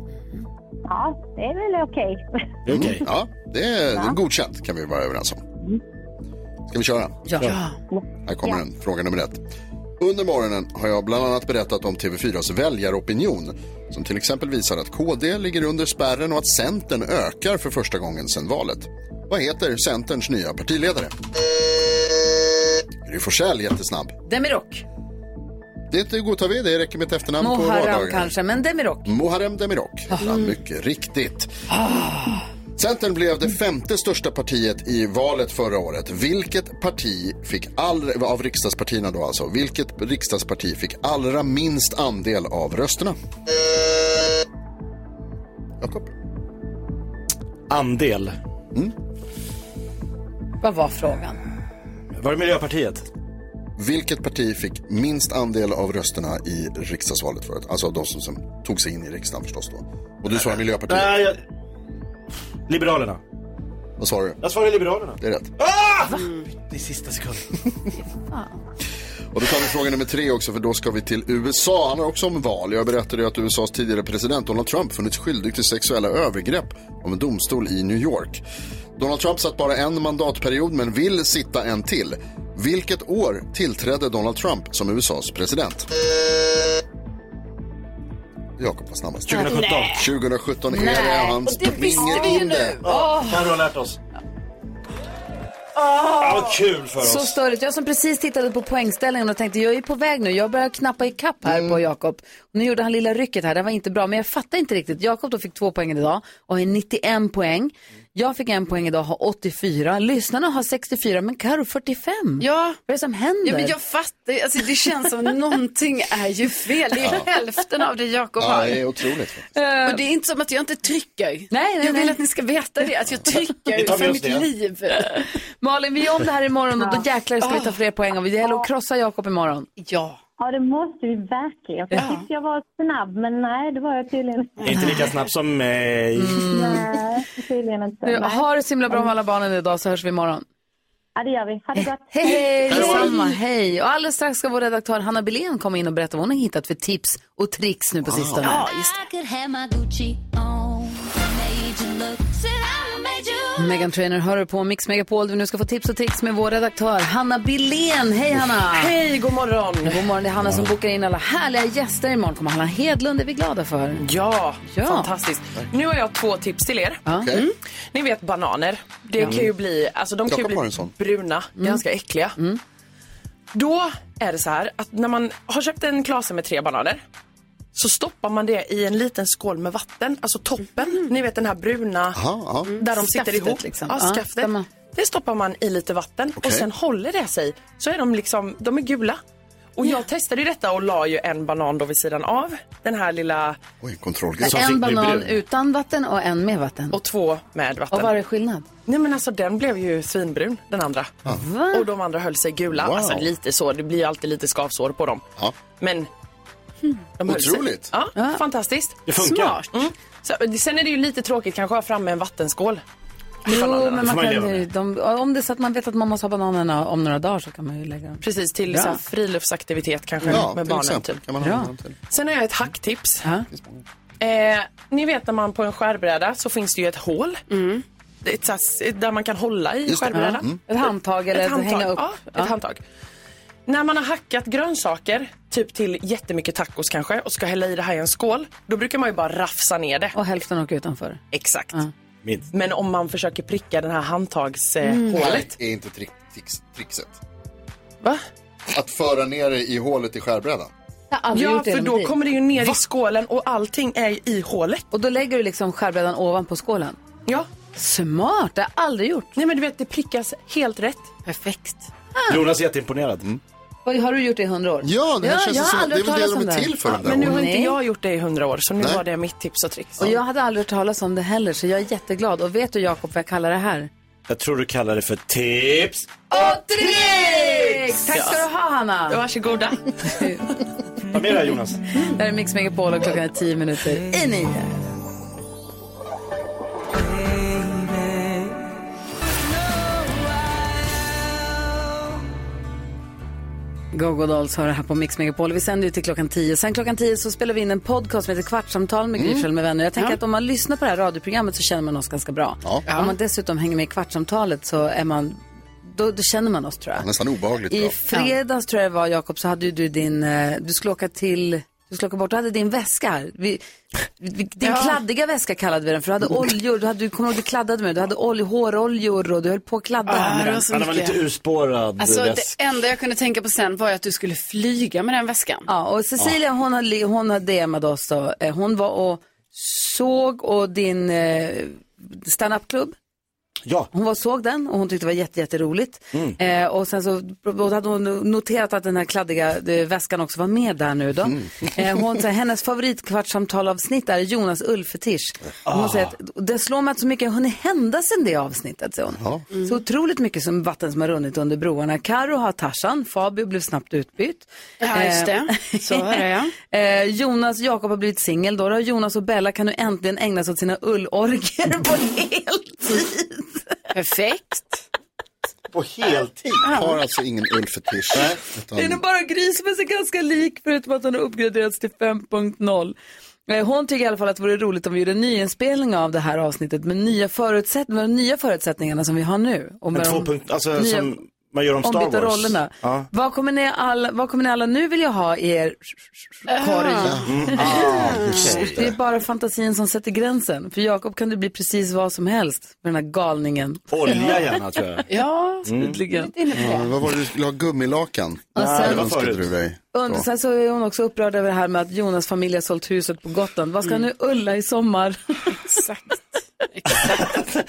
Ja, det är väl okej. Det är okej. Ja, det är, är godkänt kan vi vara överens om. Ska vi köra? Ja. Här kommer den, fråga nummer ett. Under morgonen har jag bland annat berättat om TV4s väljaropinion som till exempel visar att KD ligger under spärren och att Centern ökar för första gången sedan valet. Vad heter Centerns nya partiledare? Gry Forssell, jättesnabb. Demirok. Det godtar vi, det räcker med ett efternamn på Muharrem vardagar. kanske, men Demirok. Muharrem Demirok han, mycket riktigt. Centern blev det femte största partiet i valet förra året. Vilket parti fick all, av riksdagspartierna då alltså, vilket riksdagsparti fick allra minst andel av rösterna? Jakob? Andel. Vad var frågan? Var det Miljöpartiet? Vilket parti fick minst andel av rösterna i riksdagsvalet förut? Alltså de som, som tog sig in i riksdagen förstås då. Och du svarar Miljöpartiet. Nej, jag... Liberalerna. Vad svarar du? Jag svarar Liberalerna. Det är rätt. Ah! Det är sista sekunden. Och då tar vi fråga nummer tre också för då ska vi till USA. Han handlar också om val. Jag berättade ju att USAs tidigare president Donald Trump funnits skyldig till sexuella övergrepp av en domstol i New York. Donald Trump satt bara en mandatperiod men vill sitta en till. Vilket år tillträdde Donald Trump som USAs president? Jakob var snabbast. 2017. Nej. 2017 är det. Han och det visste springer vi ju in nu. det. Åh. Carro har lärt oss. Ah, vad kul för Så oss. störigt. Jag som precis tittade på poängställningen och tänkte jag är på väg nu. Jag börjar knappa i kapp här på Jakob. Och Nu gjorde han lilla rycket här. Det var inte bra. Men jag fattar inte riktigt. Jakob då fick två poäng idag och har 91 poäng. Jag fick en poäng idag har 84. Lyssnarna har 64 men Karo 45. Ja. Vad är det som händer? Ja, men jag fattar, alltså, det känns som att någonting är ju fel. Det är Ja. hälften av det Jakob Ja, har. det är otroligt. Och det är inte som att jag inte trycker. Nej, nej, jag vill nej. att ni ska veta det, att jag trycker för mitt det. liv. Malin, vi är om det här imorgon och då jäklar ska vi ta fler poäng. Och det gäller att krossa Jakob imorgon. Ja. Ja, det måste vi verkligen. För Jag tyckte jag var snabb, men nej, det var jag tydligen inte. Inte lika snabb som mig. Nej, tydligen inte. Du, Nej. ha det så himla bra med alla barnen idag så hörs vi imorgon. Ja, det gör vi. Ha det gott. Hej, hej, detsamma, hej. Och alldeles strax ska vår redaktör Hanna Billén komma in och berätta vad hon har hittat för tips och tricks nu på sistone. Ja, just I Megan Trainer hör du på Mix Megapol vi nu ska få tips och tricks med vår redaktör Hanna Billén. Hej Hanna! Hej, god morgon. God morgon, det är Hanna som bokar in alla härliga gäster. Imorgon kommer Hanna Hedlund, det är vi glada för. Ja, Ja. fantastiskt. Nu har jag två tips till er. Ja. Okej. Mm. Ni vet bananer. Det kan ju bli, alltså de kan ju bli bruna, ganska äckliga. Då är det så här att när man har köpt en klase med tre bananer så stoppar man det i en liten skål med vatten, alltså toppen. Ni vet den här bruna, Aha, ja. där de sitter Skaftet ihop. liksom. Ja, Ja, skaftet. stämmer. Det stoppar man i lite vatten Okej. och sen håller det sig. Så är de liksom, de är gula. Och jag testade ju detta och la ju en banan då vid sidan av den här lilla Oj, fick En banan utan vatten och en med vatten. och två med vatten. Och vad är skillnad? Nej men alltså den blev ju svinbrun, den andra. Va? Och de andra höll sig gula. Wow. Alltså lite så, det blir ju alltid lite skavsår på dem. Ja. Men de Otroligt. Ja, fantastiskt. Det funkar. Smart. Mm. Så, sen är det ju lite tråkigt kanske att ha framme en vattenskål. Jo, men man kan, de, om det är så att man vet att man måste ha bananerna om några dagar så kan man ju lägga dem. Precis, till Bra. så här friluftsaktivitet kanske Ja, med till barnen. exempel. Typ. Kan man ha till. Sen har jag ett hacktips. Ja. Eh, ni vet när man på en skärbräda så finns det ju ett hål. Ett, så här, där man kan hålla i skärbrädan. Ja. Mm. Ett handtag eller ett handtag. hänga upp. Ja, ett Ja. handtag. När man har hackat grönsaker, typ till jättemycket tacos kanske, och ska hälla i det här i en skål, då brukar man ju bara rafsa ner det. Och hälften åker utanför. Exakt. Minst. Men om man försöker pricka det här handtagshålet. Mm. Det här är inte trick, tricks, trickset. Va? Att föra ner det i hålet i skärbrädan. Ja, det för då kommer det ju ner i skålen och allting är i hålet. Och då lägger du liksom skärbrädan ovanpå skålen? Ja. Smart, det har jag aldrig gjort. Nej men du vet, det prickas helt rätt. Perfekt. Jonas är jätteimponerad. Vad, Har du gjort det i hundra år? Ja, det här känns jag som, det är väl det de är till för, där Men nu har inte jag gjort det i hundra år, så nu Nej. var det mitt tips och tricks. Och jag hade aldrig hört talas om det heller, så jag är jätteglad. Och vet du Jakob vad jag kallar det här? Jag tror du kallar det för tips. Och tricks! Tack ska du ha Hanna. Varsågoda. Det här Jonas. Det här är Mix Megapol och klockan är tio minuter i nio. Go-Go Dolls har det här på Mix Megapol. Vi sänder ju till klockan 10. Sen klockan 10 så spelar vi in en podcast som heter Kvartsamtal med Gry Mm. Med vänner. Jag tänker Ja. att om man lyssnar på det här radioprogrammet så känner man oss ganska bra. Ja. Om man dessutom hänger med i Kvartsamtalet så är man, då, då känner man oss tror jag. Nästan obehagligt I bra. fredags tror jag det var Jakob så hade ju du din, eh, du skulle åka till, du skulle åka bort, du hade din väska här. Vi, vi, din Ja. kladdiga väska kallade vi den för. Du hade oljor, du, hade, du kommer ihåg du kladdade med, du hade olj, håroljor och du höll på att kladda Ah, här med det den. var lite urspårad Alltså det enda jag kunde tänka på sen var att du skulle flyga med den väskan. Ja, och Cecilia hon har, hon har DMat oss då. Eh, Hon var och såg och din eh, stand-up-klubb. Ja. Hon var såg den och hon tyckte det var jätte, jätteroligt. Mm. Eh, och sen så och hade hon noterat att den här kladdiga eh, väskan också var med där nu då. Mm. Eh, hon säger hennes favoritkvartssamtalavsnitt är Jonas Ullfetisch. Och Hon Ah. säger att det slår mig att så mycket har hunnit hända sen det avsnittet, säger hon. Så otroligt mycket som vatten som har runnit under broarna. Karo har Tarzan, Fabio blev snabbt utbytt. Ja, just det. Så var det, ja. Eh, Jonas Jakob har blivit singel då, då. Jonas och Bella kan nu äntligen ägna sig åt sina ullorger på heltid. Perfekt. På heltid? Har alltså ingen ullfetisch. utan- Det är nog bara Gry som är sig ganska lik förutom att hon har uppgraderats till 5.0. Eh, Hon tycker i alla fall att det vore roligt om vi gjorde en nyinspelning av det här avsnittet med nya, förutsätt med de nya förutsättningarna som vi har nu. Och med punkt, alltså nya som man gör om Star Wars. rollerna. Ja. Vad, kommer ni alla, vad kommer ni alla nu vilja ha i er korg? Mm. Ah. Det är bara fantasin som sätter gränsen. För Jakob kan det bli precis vad som helst med den här galningen. Olja gärna tror jag. Ja, Mm. tydligen. Ja, vad var det du skulle ha? Gummilakan? Och sen- det du dig. Under, sen så är hon också upprörd över det här med att Jonas familj har sålt huset på Gotland. Vad ska Mm. nu Ulla i sommar? Ja,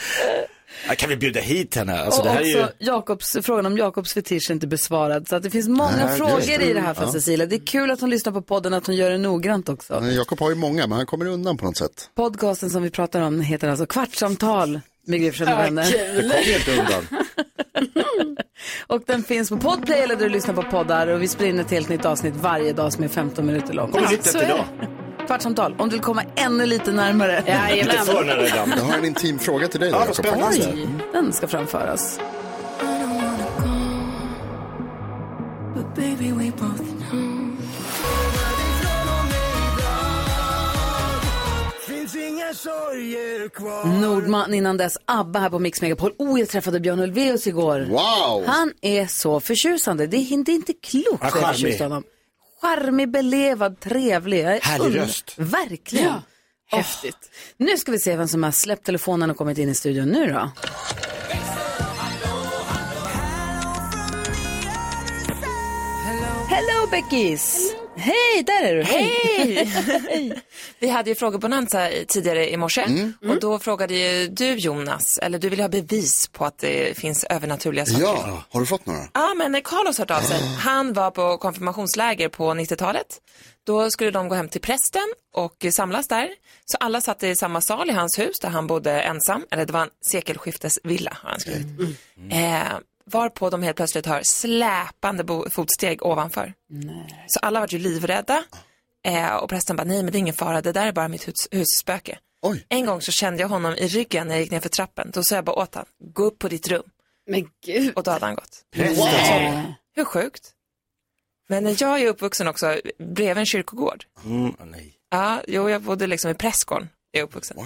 Kan vi bjuda hit henne? Alltså, och det här också är ju... Jakobs, frågan om Jakobs fetisch är inte besvarad. Så att det finns många Nej, frågor det. i det här från Ja. Cecilia. Det är kul att hon lyssnar på podden, att hon gör det noggrant också. Jakob har ju många, men han kommer undan på något sätt. Podcasten som vi pratar om heter alltså Kvartsamtal med Gry Ja, vänner. Det kommer inte undan. och den finns på Podplay eller där du lyssnar på poddar och vi spelar in ett helt nytt avsnitt varje dag som är 15 minuter långt. Kommer nytt är idag. Det. Kvartsamtal, om du vill komma ännu lite närmare. Lite för nära ibland. Jag har en intim fråga till dig då, Ja, Jakob. Oj, den ska framföras. Nordman innan dess, ABBA här på Mix Megapol. Oh, jag träffade Björn Ulvaeus igår. Wow! Han är så förtjusande. Det är inte, inte klokt vad jag är charmig. förtjust i honom. Charmig, belevad, trevlig. Jag är Härlig röst. Verkligen. Ja, häftigt. Nu ska vi se vem som har släppt telefonen och kommit in i studion nu då. Beckis! Hej, där är du. Hej! Vi hade ju frågebonanza tidigare i morse Mm. och då frågade ju du Jonas, eller du vill ha bevis på att det finns övernaturliga saker. Ja, har du fått några? Ja, men Carlos har hört av sig. Han var på konfirmationsläger på 90-talet. Då skulle de gå hem till prästen och samlas där. Så alla satt i samma sal i hans hus där han bodde ensam. Eller det var en sekelskiftesvilla har han skrivit. Eh, varpå de helt plötsligt hör släpande fotsteg ovanför. Så alla var ju livrädda. Eh, och prästen bara, nej men det är ingen fara, det där är bara mitt hus, husspöke. En gång så kände jag honom i ryggen när jag gick ner för trappen. Då sa jag bara åt honom, gå upp på ditt rum. Men gud. Och då hade han gått. Prästen det. Hur sjukt? Men jag är uppvuxen också bredvid en kyrkogård. Mm, nej. Ja, jo, jag bodde liksom i prästgården, är jag uppvuxen.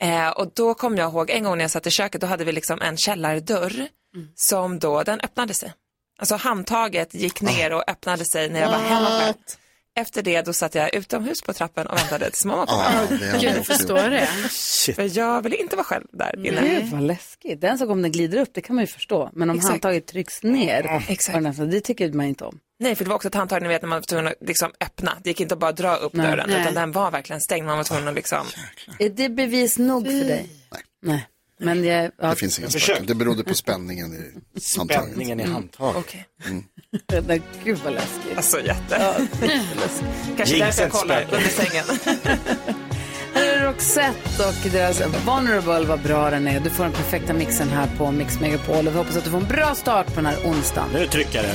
Eh, och då kom jag ihåg, en gång när jag satt i köket, då hade vi liksom en källardörr som då, den öppnade sig. Alltså handtaget gick ner och öppnade sig när jag var hemma själv. Efter det då satt jag utomhus på trappen och väntade tills mamma kom. Ah, jag också gjort. det. För jag ville inte vara själv där inne. Gud vad läskigt. Den sak om den glider upp, det kan man ju förstå. Men om Exakt. handtaget trycks ner, Exakt. och nästan, det tycker man inte om. Nej, för det var också ett handtag, ni vet när man var tvungen att liksom öppna. Det gick inte att bara dra upp Nej. dörren, Nej. utan den var verkligen stängd. Man var tvungen att liksom... Är det bevis nog för dig? Nej. Nej. Men jag, ja, Det finns inga spöken. Det berodde på spänningen i handtaget. Spänningen i handtaget. Okej. Mm. Nej, gud vad läskigt. Alltså jätte. Ja. Kanske Jinx därför jag kollar under sängen. Här är Roxette och deras Vulnerable, vad bra den är. Du får den perfekta mixen här på Mix Megapol och vi hoppas att du får en bra start på den här onsdagen. Nu trycker det.